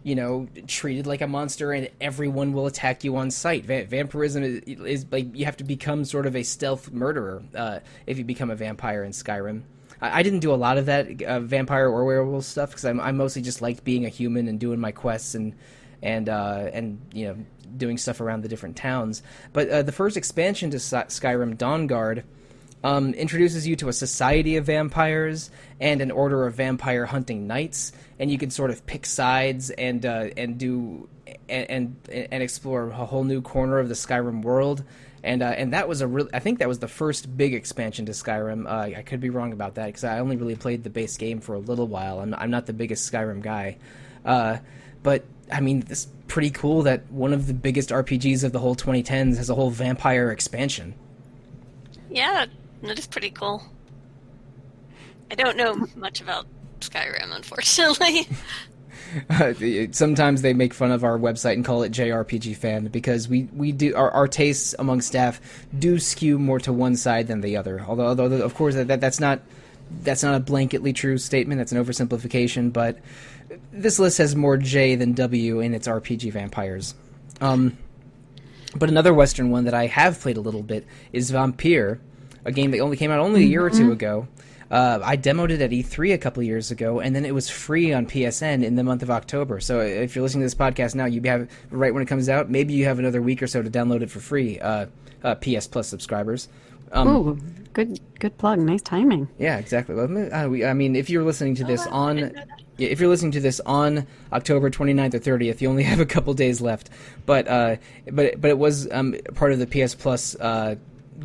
you know, treated like a monster, and everyone will attack you on sight. Va- vampirism is, is, like you have to become sort of a stealth murderer uh, if you become a vampire in Skyrim. I, I didn't do a lot of that uh, vampire or werewolf stuff because I mostly just liked being a human and doing my quests and and uh, and you know doing stuff around the different towns. But uh, the first expansion to Skyrim, Dawnguard um, introduces you to a society of vampires and an order of vampire hunting knights, and you can sort of pick sides and uh, and do and, and, and explore a whole new corner of the Skyrim world. And uh, and that was a real. I think that was the first big expansion to Skyrim. Uh, I could be wrong about that because I only really played the base game for a little while. I'm I'm not the biggest Skyrim guy, uh, but I mean it's pretty cool that one of the biggest RPGs of the whole 2010s has a whole vampire expansion. Yeah, that is pretty cool. I don't know much about Skyrim, unfortunately. Uh, sometimes they make fun of our website and call it JRPG fan because we, we do our, our tastes among staff do skew more to one side than the other. Although, although of course that that's not that's not a blanketly true statement. That's an oversimplification. But this list has more J than W in its RPG vampires. Um, but another Western one that I have played a little bit is Vampyr, a game that only came out only a year or 2 mm-hmm. ago. Uh, I demoed it at E3 a couple years ago, and then it was free on PSN in the month of October. So if you're listening to this podcast now, you have right when it comes out. Maybe you have another week or so to download it for free. Uh, uh, PS Plus subscribers. Um, Ooh, good good plug. Nice timing. Yeah, exactly. Uh, we, I mean, if you're listening to this oh, on if you're listening to this on October 29th or 30th, you only have a couple days left. But uh, but but it was um, part of the PS Plus uh,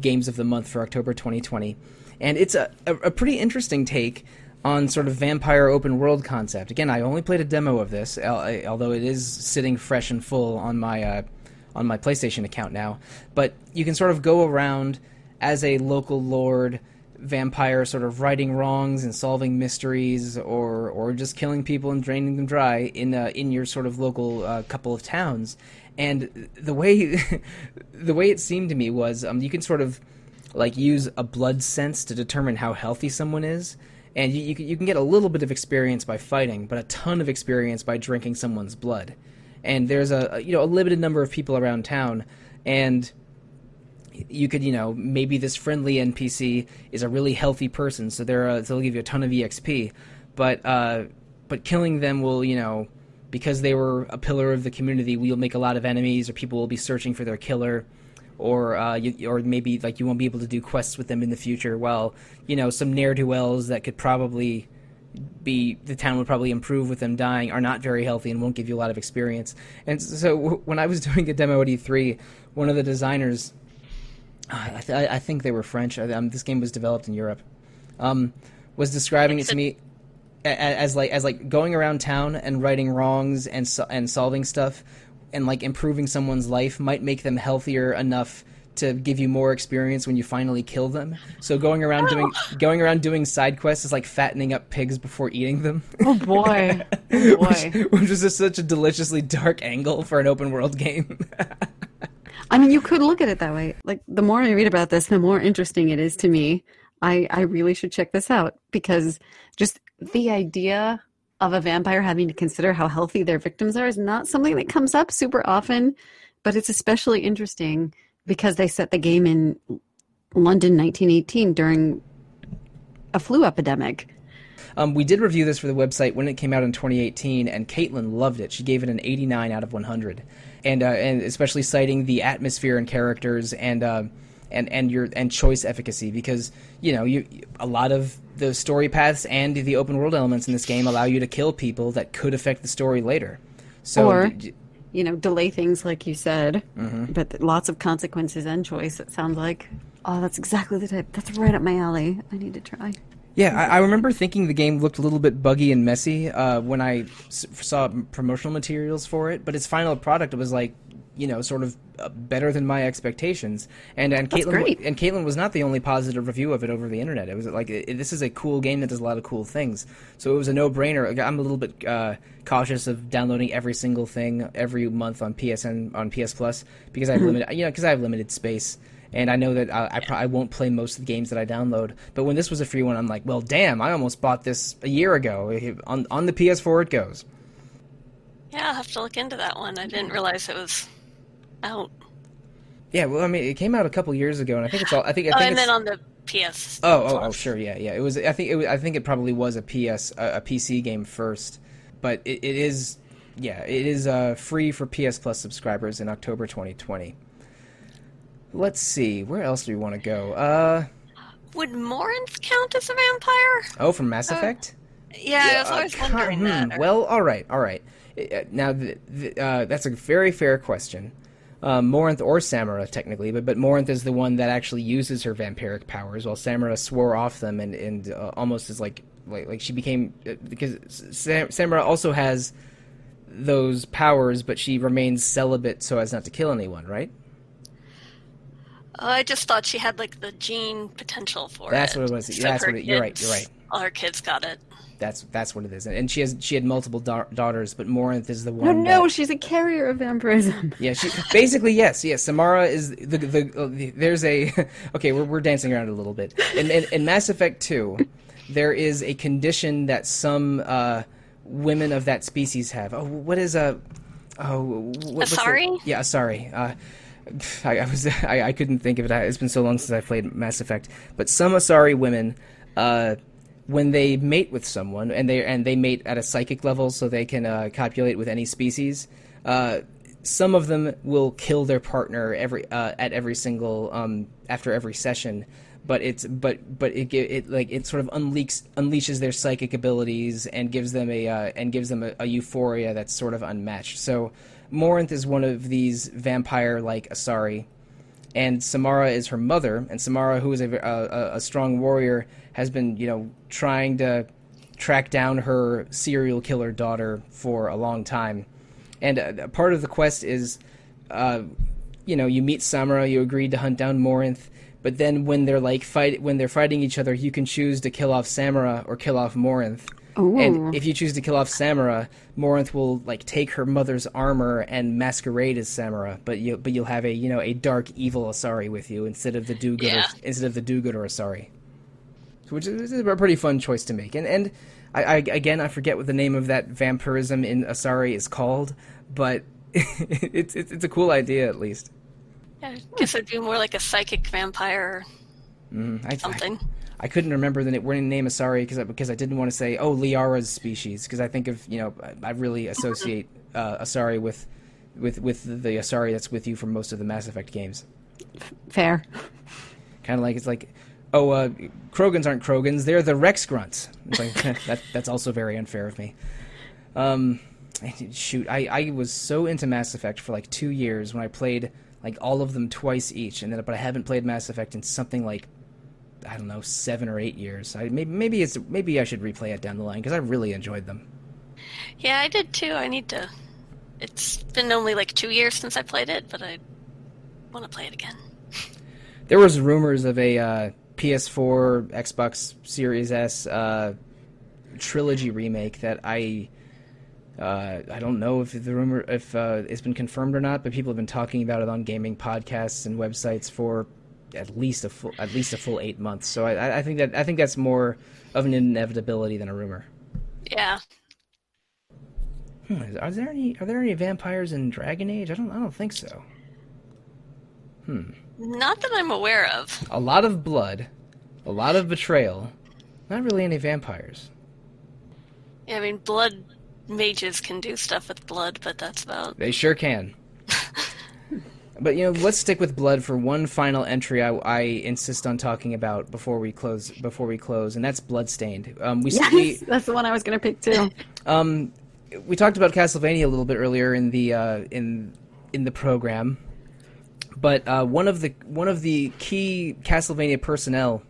games of the month for October 2020, and it's a, a, a pretty interesting take on sort of vampire open world concept. Again, I only played a demo of this, although it is sitting fresh and full on my uh, on my PlayStation account now. But you can sort of go around as a local lord vampire sort of righting wrongs and solving mysteries or or just killing people and draining them dry in uh, in your sort of local uh, couple of towns and the way the way it seemed to me was um, you can sort of like use a blood sense to determine how healthy someone is. And you, you, you can get a little bit of experience by fighting but a ton of experience by drinking someone's blood. And there's a you know a limited number of people around town. And you could, you know, maybe this friendly NPC is a really healthy person, so they're uh, they'll give you a ton of EXP, but uh, but killing them will, you know, because they were a pillar of the community, we'll make a lot of enemies, or people will be searching for their killer, or uh, you, or maybe like you won't be able to do quests with them in the future. Well, you know, some ne'er do wells that could probably be the town would probably improve with them dying are not very healthy and won't give you a lot of experience. And so when I was doing a demo at E3, one of the designers I, th- I, think they were French. Um, this game was developed in Europe. Um, was describing it to me as, like as like going around town and righting wrongs and so- and solving stuff and like improving someone's life might make them healthier enough to give you more experience when you finally kill them. So going around doing going around doing side quests is like fattening up pigs before eating them. Oh boy, oh boy. which, which is just such a deliciously dark angle for an open world game. I mean, you could look at it that way. Like the more I read about this, the more interesting it is to me. I I really should check this out because just the idea of a vampire having to consider how healthy their victims are is not something that comes up super often, but it's especially interesting because they set the game in London 1918 during a flu epidemic. Um, we did review this for the website when it came out in 2018, and Caitlin loved it. She gave it an 89 out of 100 and uh, and especially citing the atmosphere and characters and uh, and and your and choice efficacy because you know you a lot of the story paths and the open world elements in this game allow you to kill people that could affect the story later. So or, you know, delay things like you said, mm-hmm. but lots of consequences and choice. It sounds like. Oh, that's exactly the type. That's right up my alley. I need to try. Yeah, I, I, remember thinking the game looked a little bit buggy and messy uh, when I s- saw promotional materials for it, but its final product was like, you know, sort of uh, better than my expectations. And and That's Caitlin great. and Caitlin was not the only positive review of it over the internet. It was like it, this is a cool game that does a lot of cool things. So it was a no brainer. I'm a little bit uh, cautious of downloading every single thing every month on PSN on PS Plus because I have limited, you know, because I have limited space and I know that I, I, pro- I, won't play most of the games that I download. But when this was a free one, I'm like, well, damn, I almost bought this a year ago. On on the PS4, it goes. Yeah, I'll have to look into that one. I didn't realize it was out. Yeah, well, I mean, it came out a couple years ago, and I think it's all. I think. I Oh, think and it's, then on the PS. Oh, oh, oh, sure, yeah, yeah. It was. I think. It was, I think it probably was a PS, a, a PC game first, but it, it is. Yeah, it is uh, free for PS Plus subscribers in October 2020. Let's see, where else do we want to go? Uh, Would Morinth count as a vampire? oh, from Mass Effect. Yeah, I was Uh, always ca- wondering hmm, that. Well, all right, all right. Uh, Now, th th uh, that's a very fair question. Um, Morinth or Samara, technically, but but Morinth is the one that actually uses her vampiric powers, while Samara swore off them and and uh, almost is like like like she became uh, because Sam- Samara also has those powers, but she remains celibate so as not to kill anyone, right? Oh, I just thought she had like the gene potential for it. That's it. what it was. So That's what it- you're right, you're right. All her kids got it. That's that's what it is, and she has she had multiple da- daughters, but Morinth is the one. No, no, that- she's a carrier of vampirism. Yeah, she basically yes, yes. Samara is the the, uh, the there's a okay. We're we're dancing around a little bit. In, in, in Mass Effect Two, there is a condition that some uh, women of that species have. Oh, what is a oh what, what's the- yeah, sorry. Uh, I, I was I, I couldn't think of it. It's been so long since I played Mass Effect. But some Asari women, uh, when they mate with someone, and they and they mate at a psychic level, so they can uh, copulate with any species. Uh, some of them will kill their partner every uh, at every single um, after every session. But it's but but it it like it sort of unleashes unleashes their psychic abilities and gives them a uh, and gives them a, a euphoria that's sort of unmatched. So Morinth is one of these vampire like Asari, and Samara is her mother. And Samara, who is a, a, a strong warrior, has been you know trying to track down her serial killer daughter for a long time. And uh, part of the quest is, uh, you know, you meet Samara, you agree to hunt down Morinth, but then when they're like fight when they're fighting each other, you can choose to kill off Samara or kill off Morinth. Ooh. And if you choose to kill off Samara, Morinth will like take her mother's armor and masquerade as Samara, but you but you'll have a you know a dark evil Asari with you instead of the do-gooder Yeah. instead of the do-gooder Asari, which is, is a pretty fun choice to make. And and I, I again I forget what the name of that vampirism in Asari is called, but it's it's, it's a cool idea at least. Yeah, I guess it'd be more like a psychic vampire Mm, I, I, something. I couldn't remember the na- wording name Asari because I, because I didn't want to say oh Liara's species because I think of you know I, I really associate uh, Asari with with with the Asari that's with you for most of the Mass Effect games. Fair. Kind of like it's like oh uh, Krogans aren't Krogans they're the Wrex Grunts. It's like that that's also very unfair of me. Um, shoot, I I was so into Mass Effect for like two years when I played like all of them twice each, and then but I haven't played Mass Effect in something like I don't know seven or eight years. I maybe maybe it's maybe I should replay it down the line because I really enjoyed them. Yeah, I did too. I need to. It's been only like two years since I played it, but I want to play it again. There was rumors of a uh, PS4, Xbox Series S uh, trilogy remake that I uh, I don't know if the rumor if uh, it's been confirmed or not, but people have been talking about it on gaming podcasts and websites for at least a full at least a full eight months. So I, I think that I think that's more of an inevitability than a rumor. Yeah. Hmm, is- are there any are there any vampires in Dragon Age? I don't I don't think so. Not that I'm aware of. A lot of blood, a lot of betrayal, not really any vampires. Yeah, I mean, blood mages can do stuff with blood, but that's about. They sure can. but you know, let's stick with blood for one final entry. I, I insist on talking about before we close. Before we close, and that's Bloodstained. Um, we, Yes, we that's the one I was going to pick too. um, we talked about Castlevania a little bit earlier in the uh, in in the program, but uh, one of the one of the key Castlevania personnel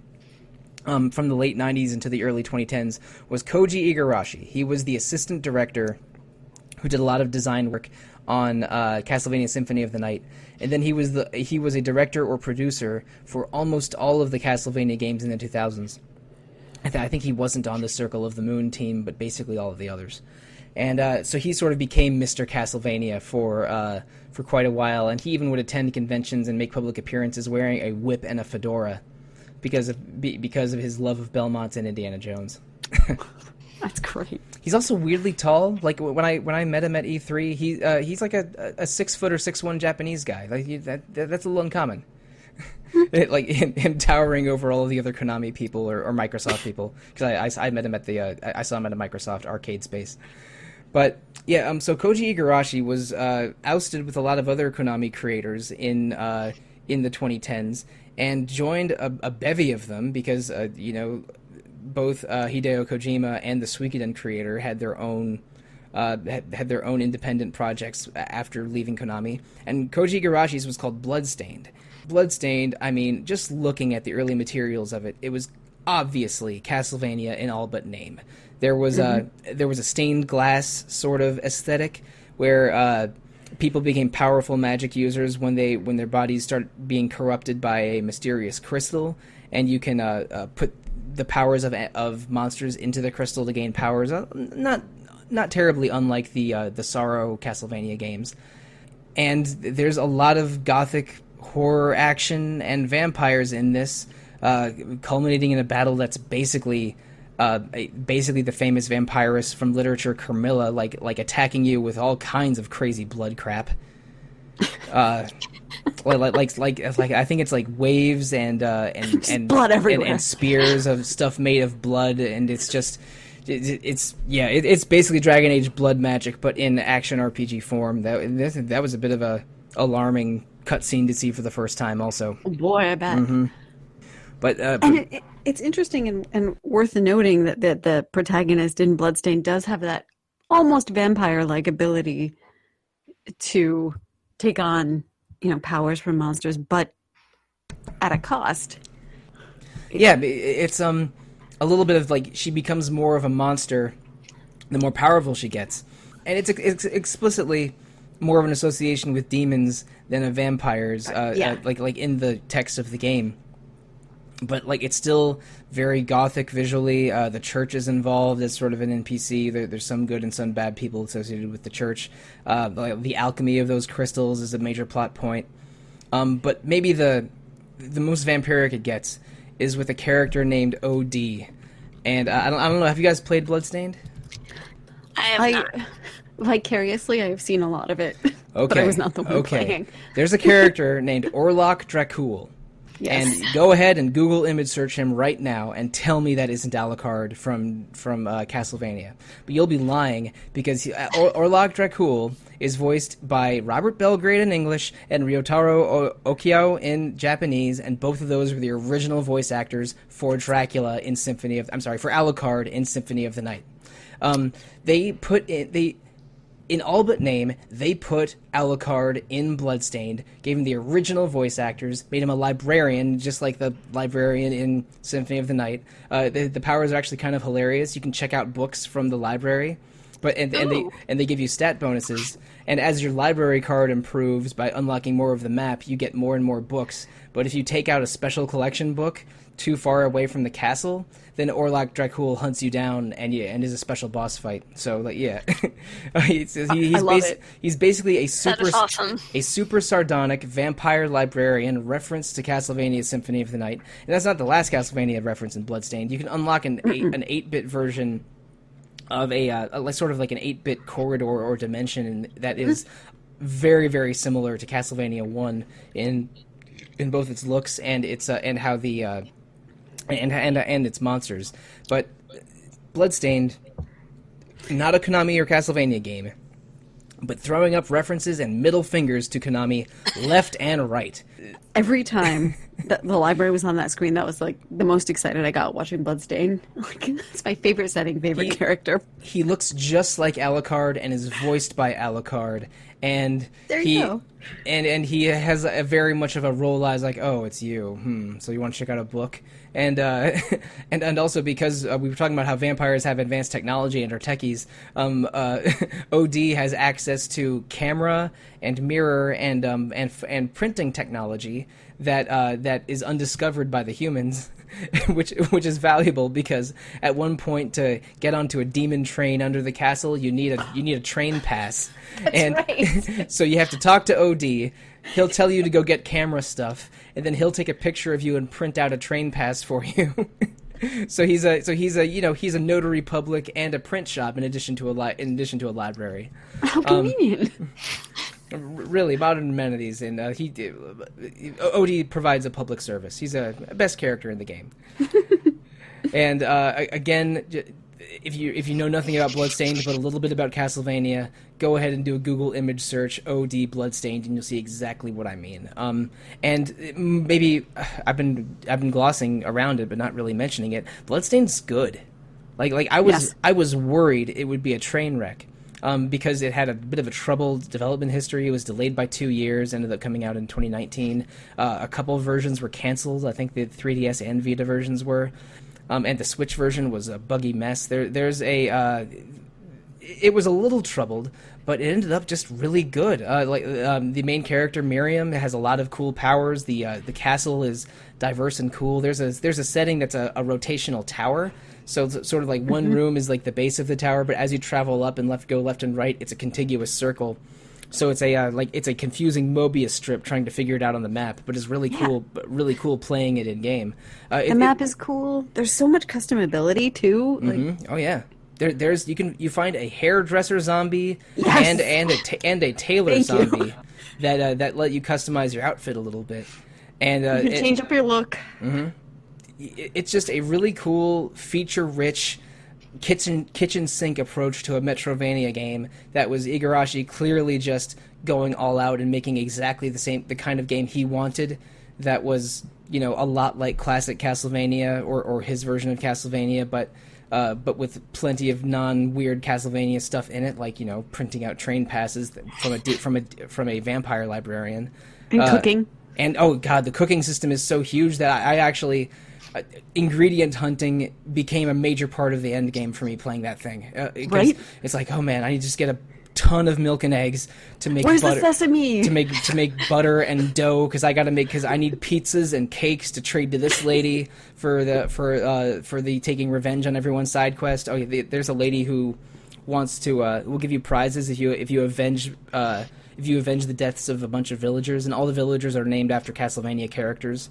um, from the late '90s into the early 2010s was Koji Igarashi. He was the assistant director who did a lot of design work on uh, Castlevania Symphony of the Night, and then he was the he was a director or producer for almost all of the Castlevania games in the 2000s. I, th- I think he wasn't on the Circle of the Moon team, but basically all of the others. And uh, so he sort of became Mr. Castlevania for uh, for quite a while, and he even would attend conventions and make public appearances wearing a whip and a fedora because of be, because of his love of Belmont and Indiana Jones. That's great. He's also weirdly tall. Like when I when I met him at E3, he uh, he's like a, a six foot or six one Japanese guy. Like he, that, that that's a little uncommon. It- like him, him towering over all of the other Konami people or, or Microsoft people. Because I, I I met him at the uh, I saw him at a Microsoft arcade space. But yeah, um, so Koji Igarashi was uh, ousted with a lot of other Konami creators in uh, in the 2010s and joined a, a bevy of them because uh, you know both uh, Hideo Kojima and the Suikoden creator had their own uh, had, had their own independent projects after leaving Konami, and Koji Igarashi's was called Bloodstained. Bloodstained, I mean, just looking at the early materials of it, it was obviously Castlevania in all but name. There was a there was a stained glass sort of aesthetic where uh, people became powerful magic users when they when their bodies start being corrupted by a mysterious crystal, and you can uh, uh, put the powers of of monsters into the crystal to gain powers. Uh, not not terribly unlike the uh, the Sorrow Castlevania games. And there's a lot of gothic horror action and vampires in this, uh, culminating in a battle that's basically. Uh, basically, the famous vampirist from literature, Carmilla, like like attacking you with all kinds of crazy blood crap. Uh, like, like like like I think it's like waves and uh, and and blood and, everywhere. and spears of stuff made of blood, and it's just it, it's yeah, it, it's basically Dragon Age blood magic, but in action RPG form. That that was a bit of a alarming cutscene to see for the first time, also. Oh, boy, I bet. But uh, And it, it, it's interesting and, and worth noting that, that the protagonist in Bloodstain does have that almost vampire-like ability to take on, you know, powers from monsters, but at a cost. yeah, it's um a little bit of like she becomes more of a monster the more powerful she gets, and it's, it's explicitly more of an association with demons than of vampires. Uh, Yeah. uh, like like in the text of the game. But like it's still very gothic visually. Uh, the church is involved as sort of an NPC. There, there's some good and some bad people associated with the church. Uh, like, the alchemy of those crystals is a major plot point. Um, but maybe the the most vampiric it gets is with a character named OD. And uh, I don't I don't know. Have you guys played Bloodstained? I have I not. vicariously I have seen a lot of it, Okay. but I was not the one okay. playing. There's a character named Orlok Dracul. Yes. And go ahead and Google image search him right now and tell me that isn't Alucard from from uh, Castlevania. But you'll be lying because he, uh, or- Orlok Dracul is voiced by Robert Belgrade in English and Ryotaro o- Okio in Japanese, and both of those were the original voice actors for Dracula in Symphony of I'm sorry for Alucard in Symphony of the Night. Um, they put in they in all but name, they put Alucard in Bloodstained, gave him the original voice actors, made him a librarian, just like the librarian in Symphony of the Night. Uh, the, the powers are actually kind of hilarious. You can check out books from the library, but and, and they and they give you stat bonuses. And as your library card improves by unlocking more of the map, you get more and more books. But if you take out a special collection book too far away from the castle, then Orlok Dracul hunts you down and you, and is a special boss fight. So like yeah, he's, he, he's, love basi- it. he's basically a super awesome. a super sardonic vampire librarian reference to Castlevania Symphony of the Night. And that's not the last Castlevania reference in Bloodstained. You can unlock an eight, an eight bit version of a uh, like sort of like an eight bit corridor or dimension that is very very similar to Castlevania One in in both its looks and its uh, and how the uh, and and and its monsters. But Bloodstained, not a Konami or Castlevania game, but throwing up references and middle fingers to Konami left and right. Every time the, the library was on that screen, that was like the most excited I got watching Bloodstain. Like it's my favorite setting, favorite He- character. He looks just like Alucard and is voiced by Alucard. And There he, you go. And and he has a very much of a role as like, oh, it's you. Hmm. So you want to check out a book? And uh, and and also because uh, we were talking about how vampires have advanced technology and are techies. Um, uh, OD has access to camera and mirror and um and and printing technology that uh, that is undiscovered by the humans. which which is valuable because at one point to get onto a demon train under the castle you need a you need a train pass and right. so you have to talk to OD he'll tell you to go get camera stuff and then he'll take a picture of you and print out a train pass for you so he's a so he's a you know he's a notary public and a print shop in addition to a li- in addition to a library. How convenient. R- really modern amenities, and uh, he uh, OD provides a public service. He's a best character in the game. and uh, again, if you if you know nothing about Bloodstained but a little bit about Castlevania, go ahead and do a Google image search OD Bloodstained, and you'll see exactly what I mean. Um, and uh, maybe uh, I've been I've been glossing around it, but not really mentioning it. Bloodstained's good. Like like I was Yes. I was worried it would be a train wreck. Um, because it had a bit of a troubled development history. It was delayed by two years, ended up coming out in 2019. Uh, a couple of versions were canceled. I think the 3DS and Vita versions were. Um, and the Switch version was a buggy mess. There, there's a. Uh, it was a little troubled, but it ended up just really good. Uh, like um, the main character Miriam has a lot of cool powers. The uh, the castle is diverse and cool. There's a there's a setting that's a, a rotational tower. So it's sort of like one room is like the base of the tower, but as you travel up and left go left and right, it's a contiguous circle. So it's a uh, like it's a confusing Mobius strip trying to figure it out on the map, but it's really Yeah. cool. Really cool playing it in game. Uh, The it- map is cool. There's so much customability too. Like, Mhm. Oh yeah. There, there's you can you find a hairdresser zombie Yes. and and a ta- and a tailor Thank you. zombie that uh, that let you customize your outfit a little bit, and uh, you can it- change up your look. it- it's just a really cool feature rich kitchen kitchen sink approach to a Metroidvania game that was Igarashi clearly just going all out and making exactly the same the kind of game he wanted that was you know a lot like classic Castlevania or, or his version of Castlevania but uh, but with plenty of non weird Castlevania stuff in it like you know printing out train passes from a from a from a vampire librarian And Uh, cooking. and oh god, the cooking system is so huge that I, I actually uh, ingredient hunting became a major part of the end game for me playing that thing. Uh, Right. It's like, oh man, I need to just get a ton of milk and eggs to make Where's butter the sesame? to make to make butter and dough because I got to make because I need pizzas and cakes to trade to this lady for the for uh for the taking revenge on everyone's side quest. Oh, yeah, there's a lady who wants to uh will give you prizes if you if you avenge uh if you avenge the deaths of a bunch of villagers and all the villagers are named after Castlevania characters.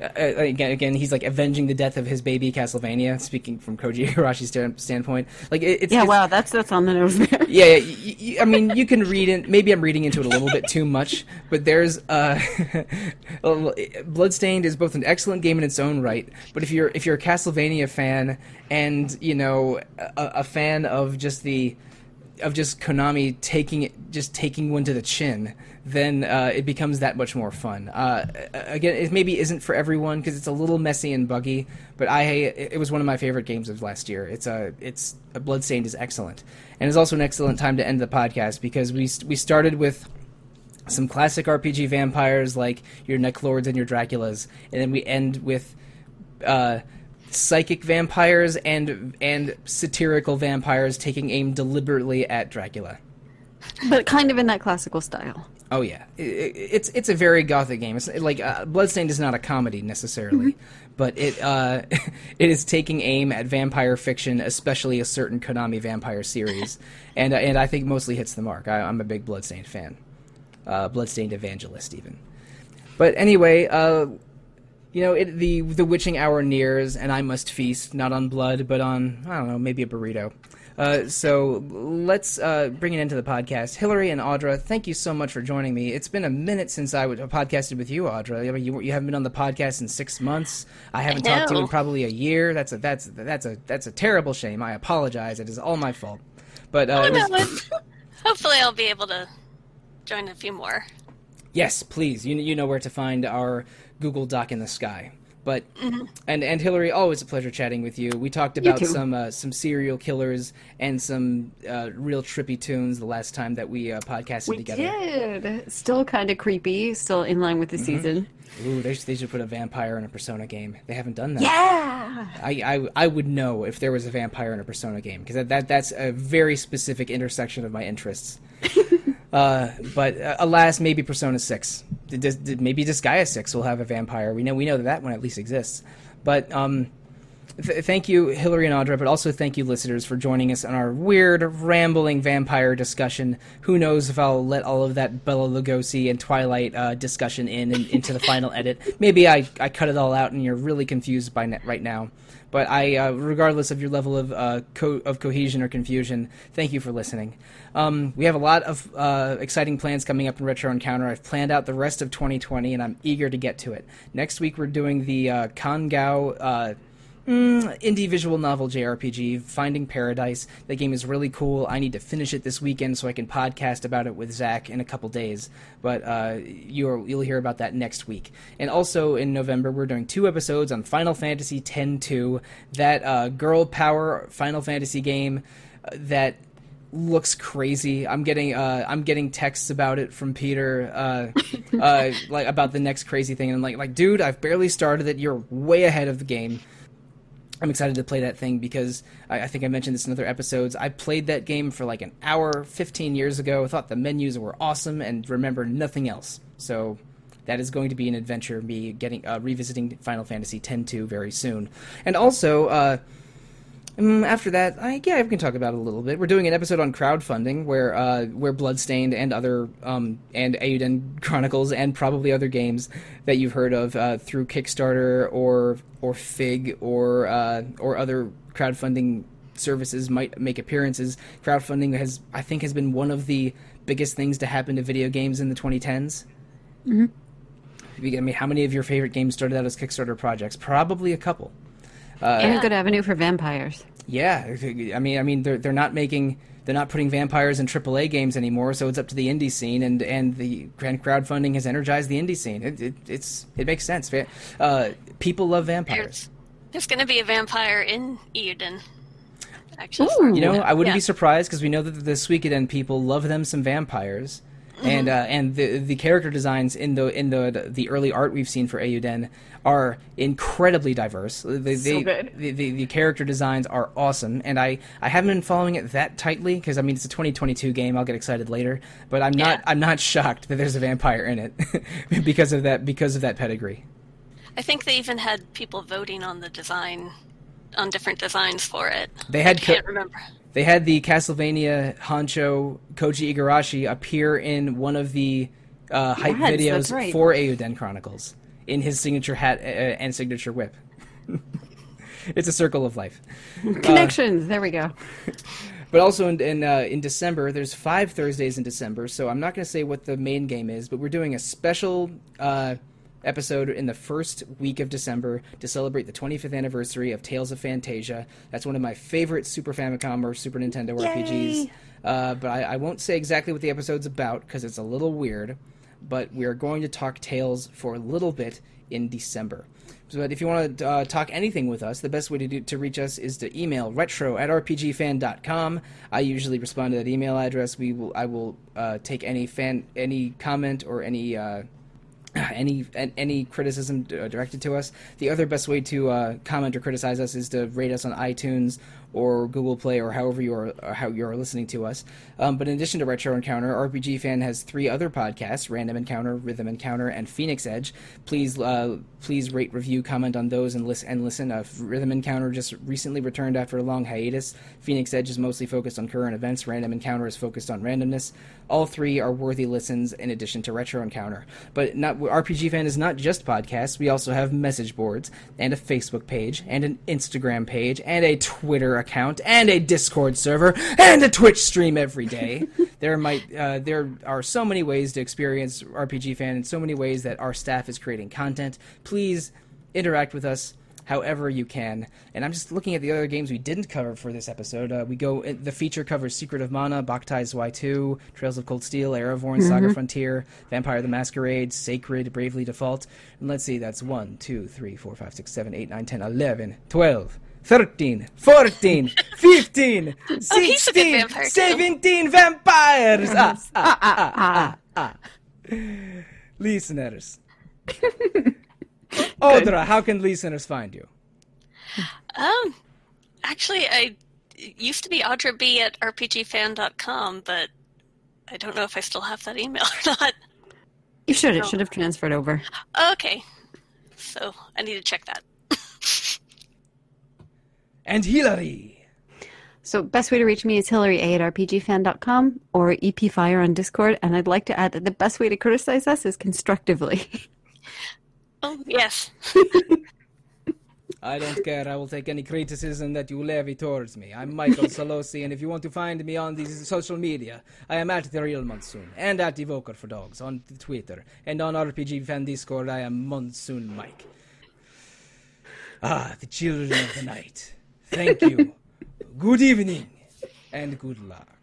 Uh, again, again, he's like avenging the death of his baby Castlevania. Speaking from Koji Hirashi's standpoint, like it, it's yeah, it's, wow, that's that's on the nose there. yeah, yeah y- y- I mean, you can read it. Maybe I'm reading into it a little bit too much, but there's uh, Bloodstained is both an excellent game in its own right. But if you're if you're a Castlevania fan and you know a, a fan of just the of just Konami taking it, just taking one to the chin, then uh, it becomes that much more fun. Uh, again, it maybe isn't for everyone because it's a little messy and buggy, but I it was one of my favorite games of last year. It's a it's a Bloodstained is excellent, and it's also an excellent time to end the podcast because we we started with some classic RPG vampires like your Neclords and your Draculas, and then we end with uh, psychic vampires and and satirical vampires taking aim deliberately at Dracula. but kind of in that classical style. Oh yeah, I- I- it's it's a very gothic game. It's like uh, Bloodstained is not a comedy necessarily, but it uh, it is taking aim at vampire fiction, especially a certain Konami vampire series, and uh, and I think mostly hits the mark. I, I'm a big Bloodstained fan, uh, Bloodstained evangelist even. But anyway, uh, you know, it, the the witching hour nears, and I must feast not on blood, but on I don't know, maybe a burrito. Uh, so let's uh, bring it into the podcast. Hillary and Audra, thank you so much for joining me. It's been a minute since I would- podcasted with you, Audra. I mean, you, you haven't been on the podcast in six months. I haven't I talked to you in probably a year. That's a that's that's a that's a terrible shame. I apologize. It is all my fault. But uh, Oh, was- hopefully, I'll be able to join a few more. Yes, please. You you know where to find our Google Doc in the sky. But Mm-hmm. and and Hillary, always a pleasure chatting with you. We talked about some uh, some serial killers and some uh, real trippy tunes the last time that we uh, podcasted We together. did. Still kind of creepy. Still in line with the season. Ooh, they, should- they should put a vampire in a Persona game. They haven't done that. Yeah. I, I I would know if there was a vampire in a Persona game because that, that that's a very specific intersection of my interests. uh, but uh, alas, maybe Persona Six, maybe Disgaea Six will have a vampire. We know we know that that one at least exists. But um, th- thank you, Hillary and Audra, but also thank you, listeners, for joining us on our weird, rambling vampire discussion. Who knows if I'll let all of that Bela Lugosi and Twilight uh, discussion in and into the final edit. Maybe I, I cut it all out and you're really confused by right now. But I, uh, regardless of your level of uh, co- of cohesion or confusion, thank you for listening. Um, we have a lot of uh, exciting plans coming up in Retro Encounter. I've planned out the rest of 2020, and I'm eager to get to it. Next week, we're doing the uh, Kangao uh, mm, indie visual novel JRPG, Finding Paradise. That game is really cool. I need to finish it this weekend so I can podcast about it with Zach in a couple days. But uh, you'll you'll hear about that next week. And also in November, we're doing two episodes on Final Fantasy X-2, that uh, girl power Final Fantasy game uh, that looks crazy. I'm getting uh, I'm getting texts about it from Peter, uh, uh, like about the next crazy thing, and I'm like, like, dude, I've barely started it. You're way ahead of the game. I'm excited to play that thing because I, I think I mentioned this in other episodes. I played that game for like an hour 15 years ago. Thought the menus were awesome and remember nothing else. So that is going to be an adventure. Me getting uh, revisiting Final Fantasy X-2 very soon, and also. Uh, um, after that, I, yeah, we can talk about it a little bit. We're doing an episode on crowdfunding where uh, where Bloodstained and other um, and Eiyuden Chronicles and probably other games that you've heard of uh, through Kickstarter or or Fig or uh, or other crowdfunding services might make appearances. Crowdfunding has, I think, has been one of the biggest things to happen to video games in the 2010s. Mm-hmm. I mean, how many of your favorite games started out as Kickstarter projects? Probably a couple. Uh, and a good avenue for vampires. Yeah, I mean, I mean, they're they're not making they're not putting vampires in AAA games anymore, so it's up to the indie scene, and and the grand crowdfunding has energized the indie scene. It, it it's it makes sense. Uh, people love vampires. There's, there's going to be a vampire in Eiyuden. Actually, Ooh, you know, I wouldn't yeah. be surprised because we know that the Suikoden people love them some vampires. Mm-hmm. and uh, and the the character designs in the in the the early art we've seen for Eiyuden are incredibly diverse. They, so they, good. The, the, the character designs are awesome, and I, I haven't been following it that tightly because I mean it's a 2022 game. I'll get excited later, but I'm not Yeah. I'm not shocked that there's a vampire in it because of that because of that pedigree. I think they even had people voting on the design, on different designs for it. They had I can't co- remember. They had the Castlevania Honcho Koji Igarashi appear in one of the uh, hype Yes, videos right. for Eiyuden Chronicles in his signature hat uh, and signature whip. it's a circle of life. Connections. there we go. But also in in, uh, in December, there's five Thursdays in December, so I'm not going to say what the main game is, but we're doing a special uh, episode in the first week of December to celebrate the 25th anniversary of Tales of Phantasia. That's one of my favorite Super Famicom or Super Nintendo RPGs. Uh, but I, I won't say exactly what the episode's about because it's a little weird. But we are going to talk Tales for a little bit in December. So, but if you want to uh, talk anything with us, the best way to do, to reach us is to email retro at rpgfan.com. I usually respond to that email address. We will I will uh, take any fan any comment or any uh, any any criticism uh, directed to us. The other best way to uh, comment or criticize us is to rate us on iTunes or Google Play or however you are how you are listening to us. Um, but in addition to Retro Encounter, RPG Fan has three other podcasts: Random Encounter, Rhythm Encounter, and Phoenix Edge. Please uh, please rate, review, comment on those, and listen. And listen. Uh, Rhythm Encounter just recently returned after a long hiatus. Phoenix Edge is mostly focused on current events. Random Encounter is focused on randomness. All three are worthy listens in addition to Retro Encounter. But not RPG Fan is not just podcasts. We also have message boards and a Facebook page and an Instagram page and a Twitter account and a Discord server and a Twitch stream every day. there might uh, there are so many ways to experience RPG Fan and so many ways that our staff is creating content. Please interact with us however you can. And I'm just looking at the other games we didn't cover for this episode. Uh, we go the feature covers Secret of Mana, Boktai Y2, Trails of Cold Steel, Erevorn, Saga Frontier, Vampire the Masquerade, Sacred, Bravely Default. And let's see, that's 1, 2, 3, 4, 5, 6, 7, 8, 9, 10, 11, 12. 13, 14, 15, Oh, he's a 16, vampire, too. 17 vampires! Ah, ah, ah, ah, ah, ah. Listeners. Audra, how can listeners find you? Um, actually, I used to be Audra B at rpgfan.com, but I don't know if I still have that email or not. You should. It should have transferred over. Okay, so I need to check that. And Hillary. So, best way to reach me is Hillary A at RPGFan.com or EPFire on Discord. And I'd like to add that the best way to criticize us is constructively. Oh, yes. I don't care. I will take any criticism that you levy towards me. I'm Michael Sollosi, and if you want to find me on these social media, I am at the Real Monsoon and at Evoker for Dogs on Twitter and on RPG Fan Discord. I am Monsoon Mike. Ah, the children of the night. Thank you. good evening and good luck.